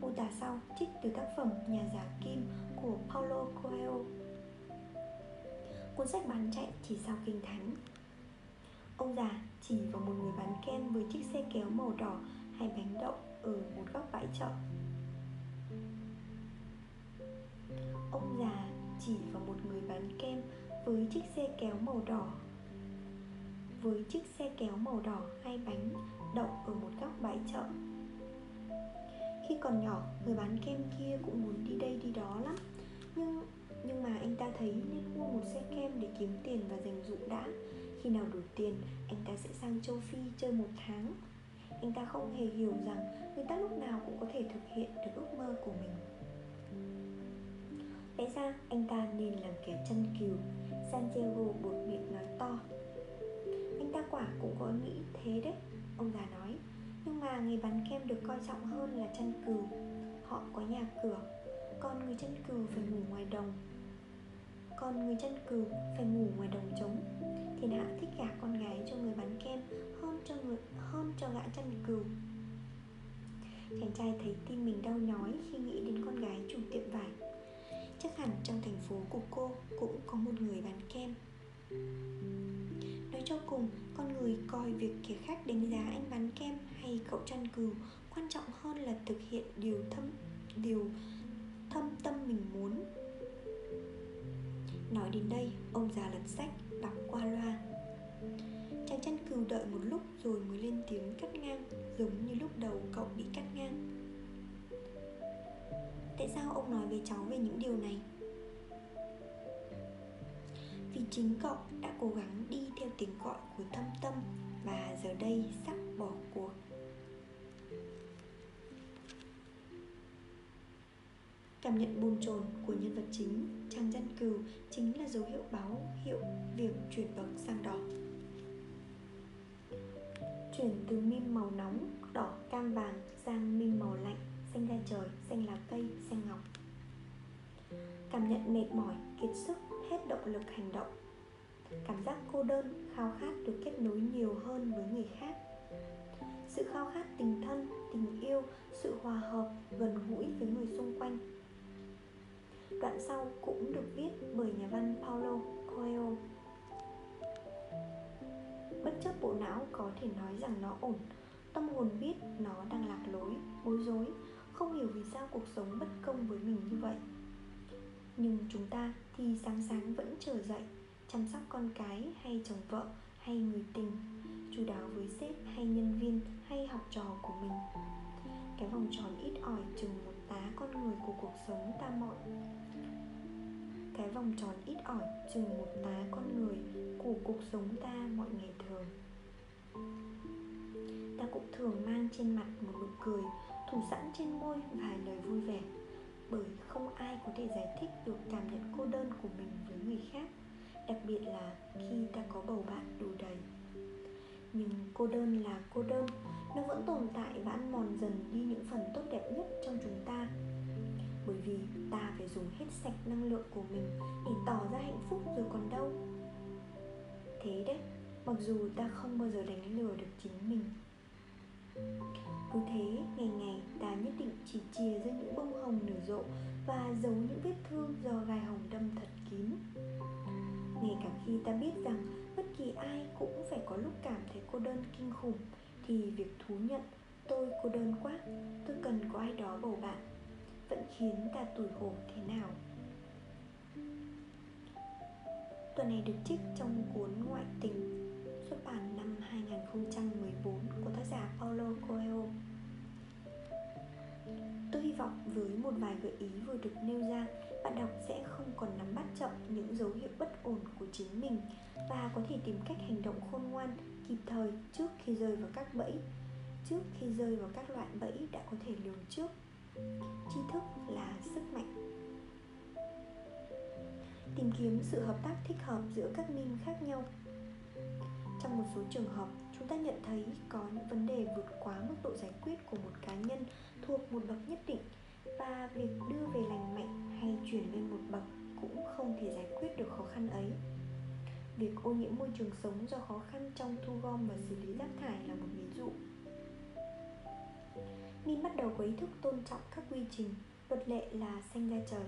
Mô tả sau trích từ tác phẩm nhà giả kim của paulo coelho. Cuốn sách bán chạy chỉ sau kinh thánh. Ông già chỉ vào một người bán kem với chiếc xe kéo màu đỏ hay bánh đậu ở một góc bãi chợ. Chỉ vào một người bán kem với chiếc xe kéo màu đỏ. Với chiếc xe kéo màu đỏ, hai bánh đậu ở một góc bãi chợ. Khi còn nhỏ, người bán kem kia cũng muốn đi đây đi đó lắm. Nhưng nhưng mà anh ta thấy nên mua một xe kem để kiếm tiền và dành dụ đã. Khi nào đủ tiền, anh ta sẽ sang châu phi chơi một tháng. Anh ta không hề hiểu rằng người ta lúc nào cũng có thể thực hiện được ước mơ của mình. Lẽ ra anh ta nên làm kẻ chân cừu Santiago buộc miệng nói to. Anh ta quả cũng có nghĩ thế đấy, Ông già nói. Nhưng mà người bán kem được coi trọng hơn là chân cừu Họ có nhà cửa. Còn người chân cừu phải ngủ ngoài đồng. Còn người chân cừu phải ngủ ngoài đồng trống. Thiên hạ thích gả con gái cho người bán kem Hơn cho người hơn cho gã chân cừu Chàng trai thấy tim mình đau nhói khi nghĩ đến con gái chủ tiệm vải chắc hẳn trong thành phố của cô cũng có một người bán kem. Nói cho cùng, con người coi việc kẻ khác đánh giá anh bán kem hay cậu chăn cừu quan trọng hơn là thực hiện điều thâm điều thâm tâm mình muốn. Nói đến đây, ông già lật sách đọc qua loa. Chàng chăn cừu đợi một lúc rồi mới lên tiếng cắt ngang, Giống như lúc đầu cậu bị cắt ngang. Tại sao ông nói với cháu về những điều này? Vì chính cậu đã cố gắng đi theo tiếng gọi của thâm tâm Và giờ đây sắp bỏ cuộc Cảm nhận bồn chồn của nhân vật chính, chàng dân cừu chính là dấu hiệu báo hiệu việc chuyển bậc sang đỏ. Chuyển từ mim màu nóng, đỏ cam vàng sang mim màu lạnh, xanh da trời, xanh lá cây, xanh ngọc. Cảm nhận mệt mỏi, kiệt sức, hết động lực hành động. Cảm giác cô đơn, khao khát được kết nối nhiều hơn với người khác sự khao khát tình thân tình yêu sự hòa hợp gần gũi với người xung quanh Đoạn sau cũng được viết bởi nhà văn Paulo Coelho Bất chấp bộ não có thể nói rằng nó ổn Tâm hồn biết nó đang lạc lối, bối rối không hiểu vì sao cuộc sống bất công với mình như vậy. Nhưng chúng ta thì sáng sáng vẫn trở dậy, Chăm sóc con cái hay chồng vợ hay người tình, Chú đáo với sếp hay nhân viên hay học trò của mình. Cái vòng tròn ít ỏi chừng một tá con người của cuộc sống ta mọi. Cái vòng tròn ít ỏi chừng một tá con người của cuộc sống ta mọi ngày thường. Ta cũng thường mang trên mặt một nụ cười thủ sẵn trên môi vài lời vui vẻ, bởi không ai có thể giải thích được cảm nhận cô đơn của mình với người khác, đặc biệt là khi ta có bầu bạn đủ đầy. Nhưng cô đơn là cô đơn, nó vẫn tồn tại và ăn mòn dần đi những phần tốt đẹp nhất trong chúng ta. Bởi vì ta phải dùng hết sạch năng lượng của mình để tỏ ra hạnh phúc rồi còn đâu. Thế đấy, mặc dù ta không bao giờ đánh lừa được chính mình cứ thế, ngày ngày, ta nhất định chỉ chìa ra những bông hồng nở rộ và giấu những vết thương do gai hồng đâm thật kín. Ngay cả khi ta biết rằng bất kỳ ai cũng phải có lúc cảm thấy cô đơn kinh khủng, thì việc thú nhận, tôi cô đơn quá, tôi cần có ai đó bầu bạn, vẫn khiến ta tủi hổ thế nào? Tuần này được trích trong cuốn Ngoại tình bản năm 2014 của tác giả Paulo Coelho. Tôi hy vọng với một vài gợi ý vừa được nêu ra Bạn đọc sẽ không còn nắm bắt chậm những dấu hiệu bất ổn của chính mình Và có thể tìm cách hành động khôn ngoan, kịp thời trước khi rơi vào các bẫy Trước khi rơi vào các loại bẫy đã có thể lường trước. Tri thức là sức mạnh. Tìm kiếm sự hợp tác thích hợp giữa các min khác nhau trong một số trường hợp, chúng ta nhận thấy có những vấn đề vượt quá mức độ giải quyết của một cá nhân thuộc một bậc nhất định và việc đưa về lành mạnh hay chuyển lên một bậc cũng không thể giải quyết được khó khăn ấy. Việc ô nhiễm môi trường sống do khó khăn trong thu gom và xử lý rác thải là một ví dụ. Min bắt đầu có ý thức tôn trọng các quy trình, Luật lệ là xanh ra trời.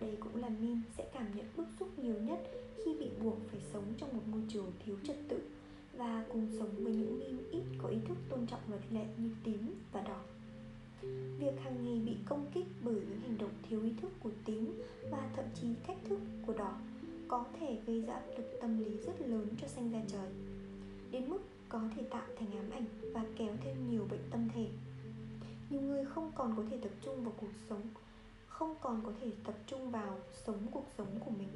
Đây cũng là Min sẽ cảm nhận bức xúc nhiều nhất Khi bị buộc phải sống trong một môi trường thiếu trật tự. Và cùng sống với những Min ít có ý thức tôn trọng luật lệ như tím và đỏ. Việc hàng ngày bị công kích bởi những hành động thiếu ý thức của tím Và thậm chí thách thức của đỏ Có thể gây ra áp lực tâm lý rất lớn cho xanh da trời, Đến mức có thể tạo thành ám ảnh và kéo theo nhiều bệnh tâm thể. Nhiều người không còn có thể tập trung vào cuộc sống, không còn có thể tập trung vào sống cuộc sống của mình,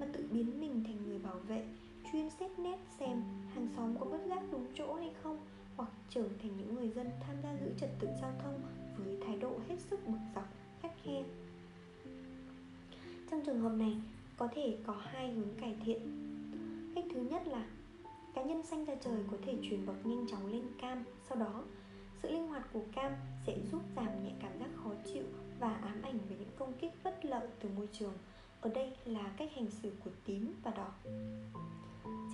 mà tự biến mình thành người bảo vệ chuyên xét nét xem hàng xóm có vứt rác đúng chỗ hay không hoặc trở thành những người dân tham gia giữ trật tự giao thông với thái độ hết sức bực dọc khắt khe. Trong trường hợp này có thể có hai hướng cải thiện. Cách thứ nhất là cá nhân xanh ra trời có thể chuyển bậc nhanh chóng lên cam sau đó sự linh hoạt của cam sẽ giúp giảm nhẹ cảm giác khó chịu và ám ảnh về những công kích bất lợi từ môi trường. Ở đây là cách hành xử của tím và đỏ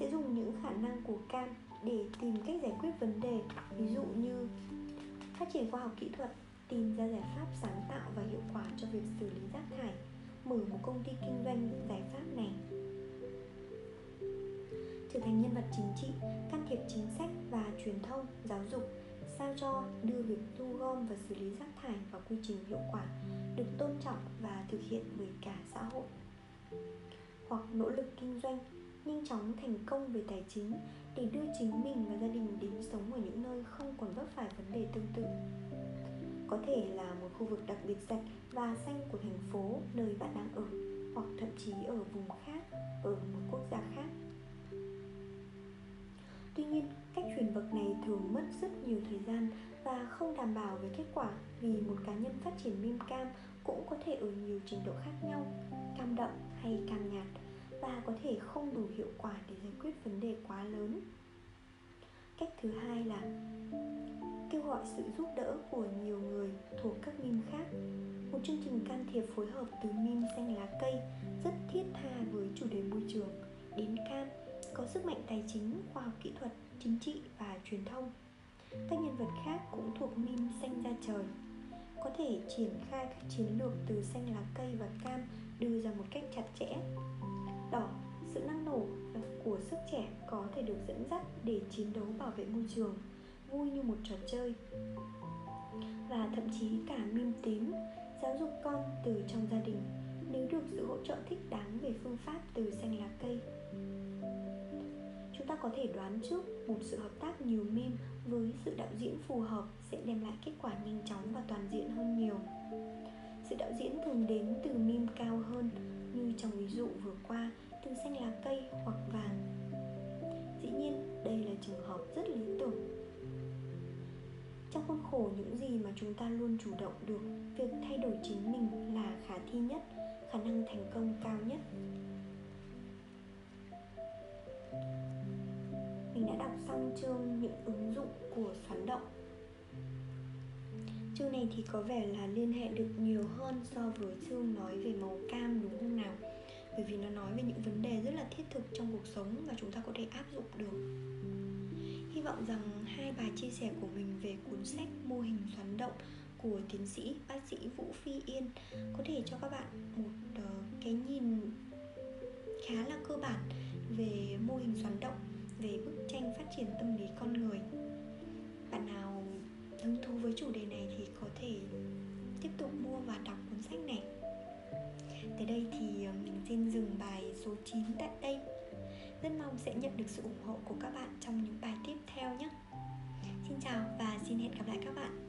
sẽ dùng những khả năng của cam để tìm cách giải quyết vấn đề. Ví dụ như phát triển khoa học kỹ thuật, tìm ra giải pháp sáng tạo và hiệu quả cho việc xử lý rác thải, mở một công ty kinh doanh giải pháp này. Trở thành nhân vật chính trị, can thiệp chính sách và truyền thông, giáo dục, sao cho đưa việc thu gom và xử lý rác thải vào quy trình hiệu quả được tôn trọng và thực hiện bởi cả xã hội. Hoặc nỗ lực kinh doanh nhanh chóng thành công về tài chính để đưa chính mình và gia đình đến sống ở những nơi không còn vấp phải vấn đề tương tự. Có thể là một khu vực đặc biệt sạch và xanh của thành phố nơi bạn đang ở, hoặc thậm chí ở vùng khác, ở một quốc gia khác. Tuy nhiên, cách chuyển bậc này thường mất rất nhiều thời gian và không đảm bảo về kết quả vì một cá nhân phát triển mim cam cũng có thể ở nhiều trình độ khác nhau, cam đậm hay cam nhạt và có thể không đủ hiệu quả để giải quyết vấn đề quá lớn. Cách thứ hai là kêu gọi sự giúp đỡ của nhiều người thuộc các mim khác. Một chương trình can thiệp phối hợp từ mim xanh lá cây rất thiết tha với chủ đề môi trường. Đến cam có sức mạnh tài chính, khoa học kỹ thuật, chính trị và truyền thông. Các nhân vật khác cũng thuộc mim xanh ra trời. Có thể triển khai các chiến lược từ xanh lá cây và cam đưa ra một cách chặt chẽ đỏ, sự năng nổ của sức trẻ có thể được dẫn dắt để chiến đấu bảo vệ môi trường, vui như một trò chơi. Và thậm chí cả mim tím, giáo dục con từ trong gia đình nếu được sự hỗ trợ thích đáng về phương pháp từ xanh lá cây. Chúng ta có thể đoán trước một sự hợp tác nhiều mim với sự đạo diễn phù hợp sẽ đem lại kết quả nhanh chóng và toàn diện hơn nhiều. Sự đạo diễn thường đến từ mim cao hơn như trong ví dụ vừa qua từ xanh lá cây hoặc vàng. Dĩ nhiên, đây là trường hợp rất lý tưởng. Trong khuôn khổ những gì mà chúng ta luôn chủ động được, việc thay đổi chính mình là khả thi nhất, khả năng thành công cao nhất. Mình đã đọc xong chương những ứng dụng của xoắn động chương này thì có vẻ là liên hệ được nhiều hơn so với chương nói về màu cam, đúng không nào? Bởi vì nó nói về những vấn đề rất là thiết thực trong cuộc sống và chúng ta có thể áp dụng được. Hy vọng rằng hai bài chia sẻ của mình về cuốn sách mô hình xoắn động của tiến sĩ, bác sĩ vũ phi yên có thể cho các bạn một ờ, cái nhìn khá là cơ bản về mô hình xoắn động, về bức tranh phát triển tâm lý con người. Bạn nào hứng thú với chủ đề này thì có thể tiếp tục mua và đọc cuốn sách này. Tới đây thì ờ, mình xin dừng bài số 9 tại đây. Rất mong sẽ nhận được sự ủng hộ của các bạn trong những bài tiếp theo nhé. Xin chào và xin hẹn gặp lại các bạn.